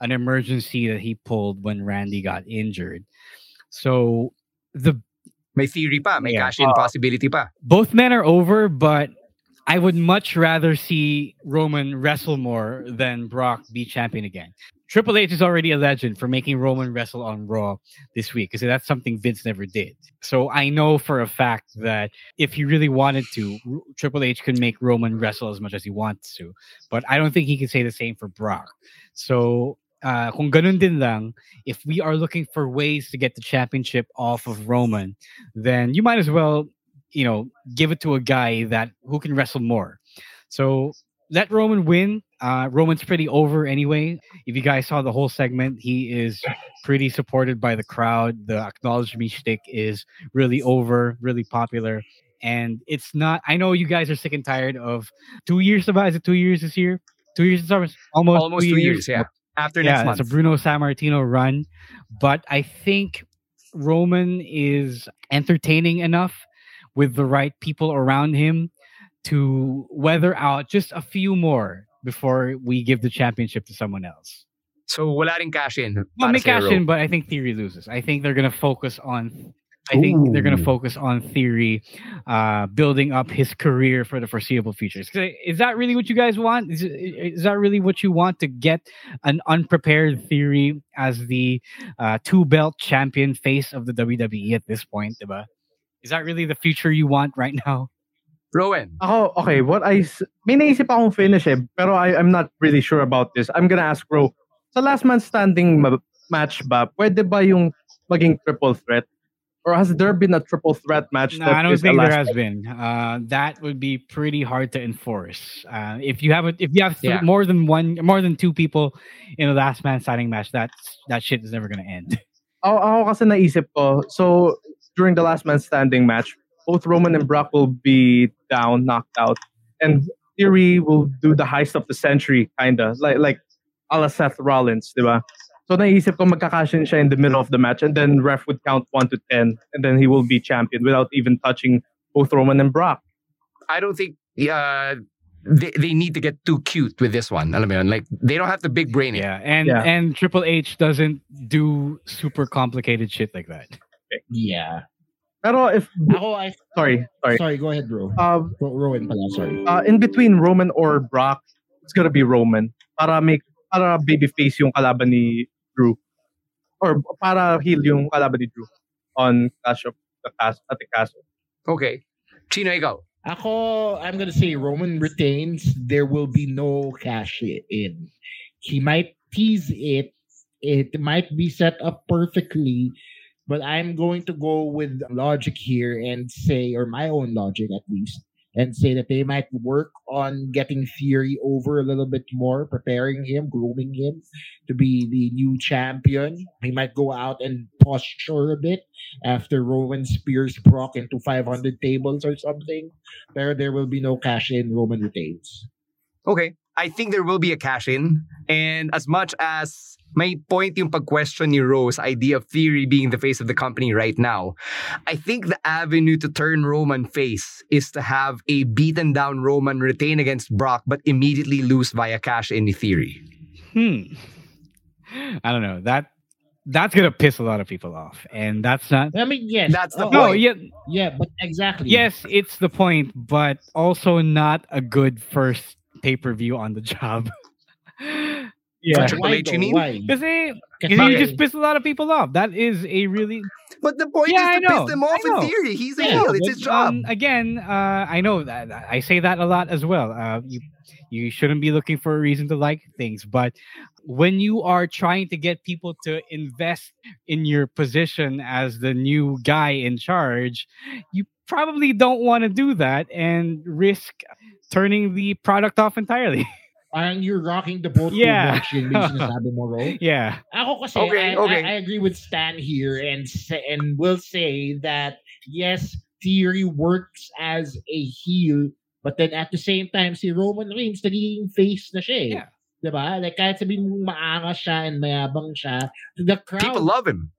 an emergency that he pulled when Randy got injured. So the may theory pa, may yeah, cash in uh, possibility pa. Both men are over, but I would much rather see Roman wrestle more than Brock be champion again. Triple H is already a legend for making Roman wrestle on Raw this week because that's something Vince never did. So I know for a fact that if he really wanted to, Triple H could make Roman wrestle as much as he wants to. But I don't think he can say the same for Brock. So uh, kung ganun din lang, if we are looking for ways to get the championship off of Roman, then you might as well, you know, give it to a guy that who can wrestle more. So let Roman win. Uh, Roman's pretty over anyway. If you guys saw the whole segment, he is pretty supported by the crowd. The acknowledge me shtick is really over, really popular. And it's not, I know you guys are sick and tired of two years of is it two years this year? Two years, almost, almost two, two years, years, yeah. After yeah, next month. It's a Bruno Sammartino run. But I think Roman is entertaining enough with the right people around him to weather out just a few more before we give the championship to someone else. So wala ring cash in. Well, may cash in, but I think Theory loses. I think they're gonna focus on. I think Ooh. they're gonna focus on Theory, uh, building up his career for the foreseeable future. Is that really what you guys want? Is, is that really what you want to get an unprepared Theory as the uh, two belt champion face of the WWE at this point, diba? Is that really the future you want right now? Rowan. Ako, okay, what I, may naisip akong finish eh, pero I, I'm not really sure about this. I'm gonna ask Ro, sa last man standing ma- match ba, pwede ba yung maging triple threat? Or has there been a triple threat match? No, I don't think there has been. Uh, that would be pretty hard to enforce. Uh, if you have a, if you have th- yeah. more than one, more than two people in a last man standing match, that's that shit is never gonna end. Ako, ako kasi naisip ko, so during the last man standing match, both Roman and Brock will be down, knocked out, and Theory will do the heist of the century, kinda like like a la Seth Rollins, di ba? So naisip ko magkakashin siya in the middle of the match, and then ref would count one to ten, and then he will be champion without even touching both Roman and Brock. I don't think uh, they, they need to get too cute with this one. Alam mo yun? Like they don't have the big brain. Yeah, and yeah. and Triple H doesn't do super complicated shit like that. Yeah. Pero if ako I sorry, sorry. Sorry, go ahead, bro. Um Roman pala, sorry. Uh, in between Roman or Brock, it's gonna be Roman para make para babyface yung kalaban ni Drew. Or para heel yung kalaban ni Drew on Clash of the Castle at the Castle. Okay. Chino, ikaw. Ako, I'm gonna say Roman retains. There will be no cash in. He might tease it. It might be set up perfectly but I'm going to go with logic here and say, or my own logic at least, and say that they might work on getting Theory over a little bit more, preparing him, grooming him to be the new champion. He might go out and posture a bit after Roman spears Brock into 500 tables or something. There, there will be no cash in. Roman retains. Okay. I think there will be a cash in. And as much as may point yung pag-question ni Rose idea of Theory being the face of the company right now. I think the avenue to turn Roman face is to have a beaten down Roman retain against Brock but immediately lose via cash in the Theory. Hmm. I don't know. That that's gonna piss a lot of people off, and that's not. I mean, yes, that's the oh, point. No, yeah, yeah, but exactly. Yes, it's the point, but also not a good first pay per view on the job. Yeah. Triple H, you mean? Because you just piss a lot of people off. That is a really But the point Yeah, I is to know, piss them off in theory. He's a Yeah, heel. It's but, his job. um, again, uh, I know that I say that a lot as well. Uh, you you shouldn't be looking for a reason to like things, but when you are trying to get people to invest in your position as the new guy in charge, you probably don't want to do that and risk turning the product off entirely. Parang you're rocking the boat Yeah. too much yung yung sinasabi mo, Ro. yeah. Ako kasi, Okay, I, okay. I, I agree with Stan here and say, and will say that yes, Theory works as a heel, but then at the same time, si Roman Reigns nagiging face na siya eh. Yeah. Diba? Like kahit sabihin mo maangas siya and mayabang siya, the crowd People love him.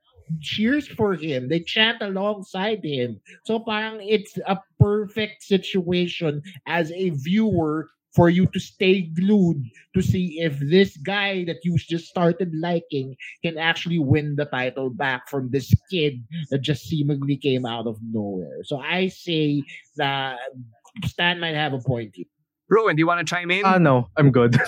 cheers for him. They chant alongside him. So parang it's a perfect situation as a viewer for you to stay glued to see if this guy that you just started liking can actually win the title back from this kid that just seemingly came out of nowhere. So I say that Stan might have a point here. Rowan, do you want to chime in? Ah, no, I'm good. Just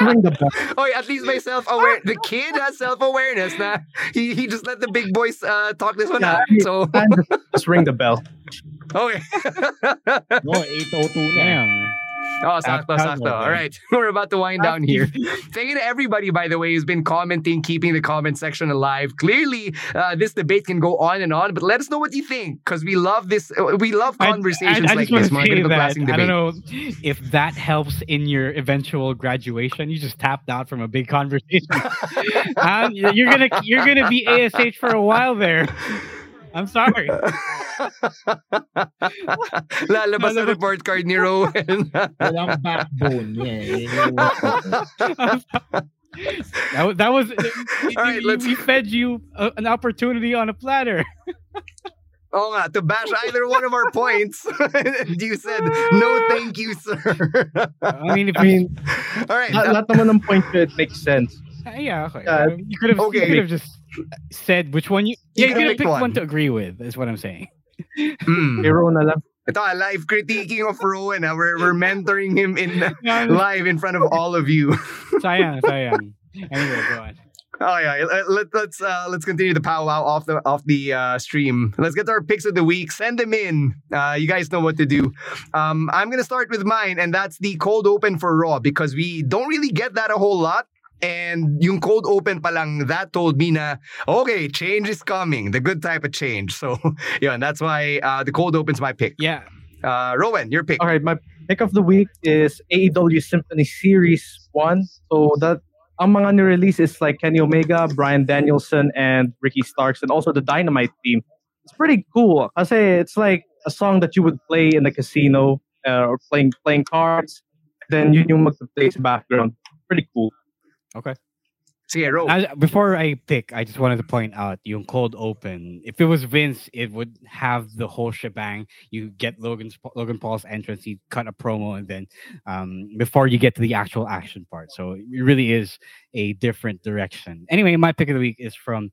ring the bell. Oh, at least my self-aware. The kid has self-awareness. Na he he just let the big boys uh, talk this one Yeah, out. I mean, So Stan, just ring the bell. okay. No, 802 na. Damn. Oh, sakto, sakto. All right. We're about to wind down here. Thank you to everybody, by the way, who's been commenting, keeping the comment section alive. Clearly, uh, this debate can go on and on, but let us know what you think because we love this. uh, We love I- conversations I, I, like just want this. to say that I don't know if that helps in your eventual graduation. You just tapped out from a big conversation. Um, you're gonna you're gonna be ASH for a while there. I'm sorry. Lalabas sa report card ni Rowan. Walang backbone. Yeah, yun yung word. That was, that was All right, we, let's- we fed you a, an opportunity on a platter. Oh nga, to bash either one of our points. and you said, no thank you, sir. I mean, if I mean, All right. lahat uh, lahat naman ng point to it makes sense. Uh, yeah, okay. Yeah, Um, you could have okay. you could have just said which one you You yeah, you could've could have picked picked one. one. to agree with. Is what I'm saying. mm. Hero na lang. Ito, ah, live critiquing of Rowan. ah. We're, we're mentoring him in live in front of all of you. sayang, sayang. Anyway, go on. Oh yeah, let, let, let's uh, let's continue the powwow off the off the uh, stream. Let's get to our picks of the week. Send them in. Uh, you guys know what to do. Um, I'm gonna start with mine, and that's the cold open for Raw because we don't really get that a whole lot. And yung cold open pa lang, that told me na, okay, change is coming. The good type of change. So, yeah, and that's why uh, the cold open's my pick. Yeah. Uh, Rowan, your pick. All right, my pick of the week is AEW Symphony Series 1. So that ang mga ni-release is like Kenny Omega, Bryan Danielson, and Ricky Starks, and also the Dynamite team. It's pretty cool. I say it's like a song that you would play in the casino uh, or playing playing cards. Then you, yung magpa-play sa background. Pretty cool. Okay. Sige, Ro. I, before I pick, I just wanted to point out yung cold open. If it was Vince, it would have the whole shebang. You get Logan's Logan Paul's entrance, he cut a promo, and then um, before you get to the actual action part. So it really is a different direction. Anyway, my pick of the week is from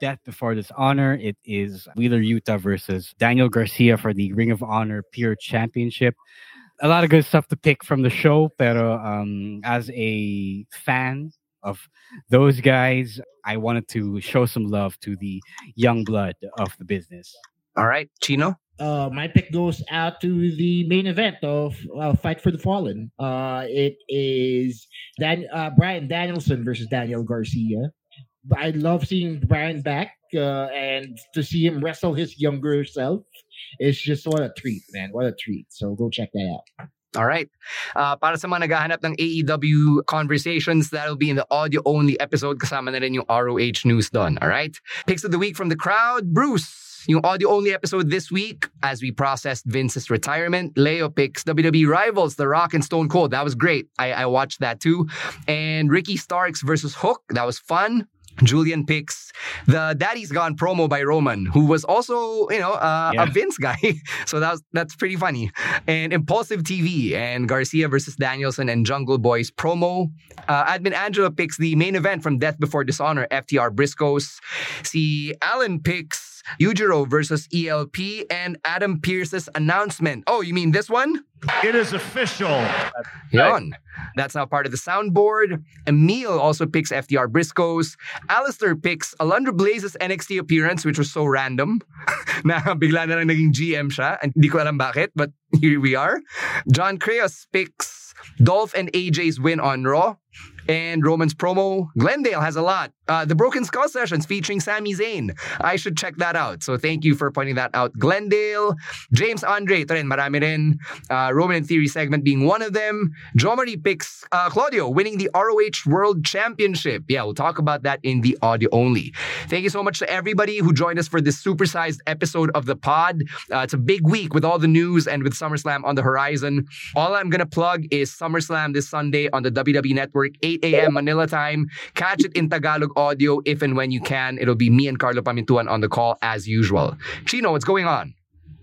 Death Before Dishonor. It is Wheeler Yuta versus Daniel Garcia for the Ring of Honor Pure Championship. A lot of good stuff to pick from the show, pero um, as a fan of those guys, I wanted to show some love to the young blood of the business. All right, Chino. uh, my pick goes out to the main event of uh, Fight for the Fallen. Uh, it is Dan- uh, Bryan Danielson versus Daniel Garcia. I love seeing Bryan back uh, and to see him wrestle his younger self. It's just what a treat, man. What a treat. So go check that out. All right. Uh, para sa mga naghahanap ng AEW conversations, that'll be in the audio-only episode kasama na rin yung ROH news doon. All right? Picks of the week from the crowd. Bruce, yung audio-only episode this week as we processed Vince's retirement. Leo picks WWE Rivals, The Rock and Stone Cold. That was great. I, I watched that too. And Ricky Starks versus Hook. That was fun. Julian picks the Daddy's Gone promo by Roman, who was also, you know, uh, Yeah. a Vince guy. so that was, that's pretty funny. And Impulsive TV and Garcia versus Danielson and Jungle Boys promo. Uh, Admin Angela picks the main event from Death Before Dishonor, FTR Briscoes. See, Alan picks Yujiro versus ELP, and Adam Pearce's announcement. Oh, you mean this one? It is official. Yon. That's now part of the soundboard. Emil also picks FTR Briscoes. Alistair picks Alundra Blaze's NXT appearance, which was so random. na bigla na lang naging GM siya. And di ko alam bakit, but here we are. John Creos picks Dolph and AJ's win on Raw. And Roman's promo, Glendale has a lot. Uh, the Broken Skull sessions featuring Sami Zayn. I should check that out. So thank you for pointing that out. Glendale, James Andre, ito rin. Uh, Roman and Theory segment being one of them. Jo Marie picks uh, Claudio winning the ROH World Championship. Yeah, we'll talk about that in the audio only. Thank you so much to everybody who joined us for this supersized episode of the pod. Uh, it's a big week with all the news and with SummerSlam on the horizon. All I'm going to plug is SummerSlam this Sunday on the WWE Network, 8 a.m. Manila time. Catch it in Tagalog audio if and when you can. It'll be me and Carlo Pamintuan on the call as usual. Chino, what's going on?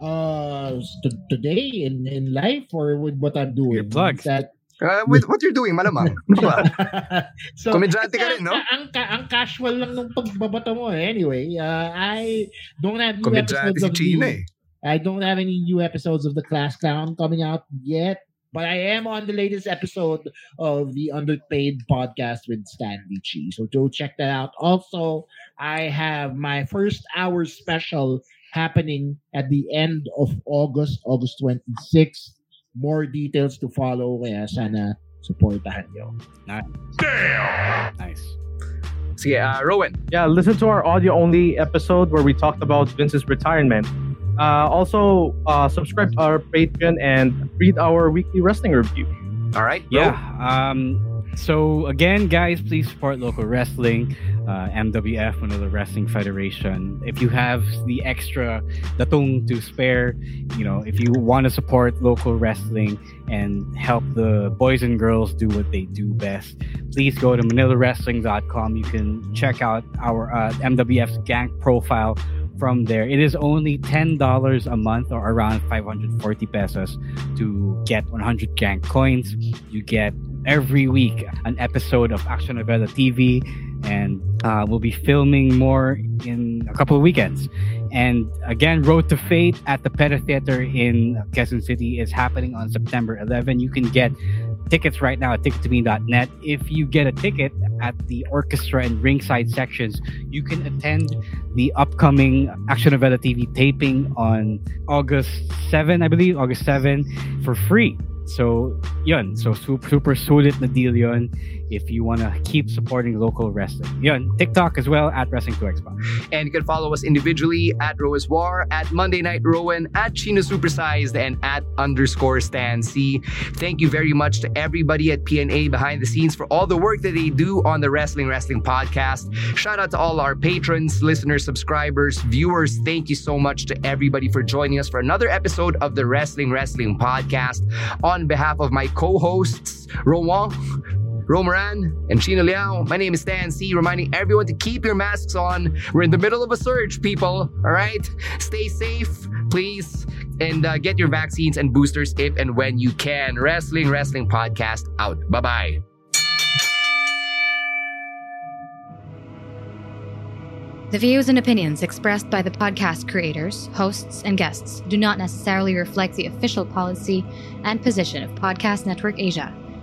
Uh, t- today in in life or with what I'm doing. Your plug. That Uh, with what you're doing, malamang. Ano so, Komedyante ka kasi rin, no? Ang, ang, ka- ang casual lang nung pagbabato mo. eh. Anyway, uh, I don't have new Komedyante episodes si of Chino the, eh. I don't have any new episodes of the Class Clown coming out yet. But I am on the latest episode of the Underpaid podcast with Stanley Chi. So go check that out. Also, I have my first hour special happening at the end of August, August 26th. More details to follow. Kaya sana supportahan nyo. Nice. Nice. Sige, uh, Rowan. Yeah, listen to our audio only episode where we talked about Vince's retirement. Uh, also, uh, subscribe to our Patreon and read our weekly wrestling review. All right. Yeah. Um, so again, guys, please support local wrestling, uh, MWF, Manila Wrestling Federation. If you have the extra datong to spare, you know, if you want to support local wrestling and help the boys and girls do what they do best, please go to manilawrestling.com. You can check out our uh, MWF's gang profile from there. It is only $10 a month or around 540 pesos to get 100 gang coins. You get every week an episode of Action Novela TV, and uh, we'll be filming more in a couple of weekends. And again, Road to Fate at the Peta Theater in Quezon City is happening on September 11. You can get tickets right now at tickettome.net. If you get a ticket at the orchestra and ringside sections, you can attend the upcoming Action Novela TV taping on August 7, I believe, August 7 for free. So, yun. So, super, super sulit na deal yun if you want to keep supporting local wrestling. Yun. TikTok as well at Wrestling2XPod. And you can follow us individually at Roas War, at Monday Night Rowan, at Chino Supersized, and at underscore Stan Sy. Thank you very much to everybody at PNA behind the scenes for all the work that they do on the Wrestling Wrestling podcast. Shout out to all our patrons, listeners, subscribers, viewers. Thank you so much to everybody for joining us for another episode of the Wrestling Wrestling podcast. On behalf of my co-hosts, Rowan, Romaran, and Chino Liao. My name is Stan Sy, reminding everyone to keep your masks on. We're in the middle of a surge, people. All right? Stay safe, please, and uh, get your vaccines and boosters if and when you can. Wrestling, Wrestling Podcast out. Bye bye. The views and opinions expressed by the podcast creators, hosts, and guests do not necessarily reflect the official policy and position of Podcast Network Asia,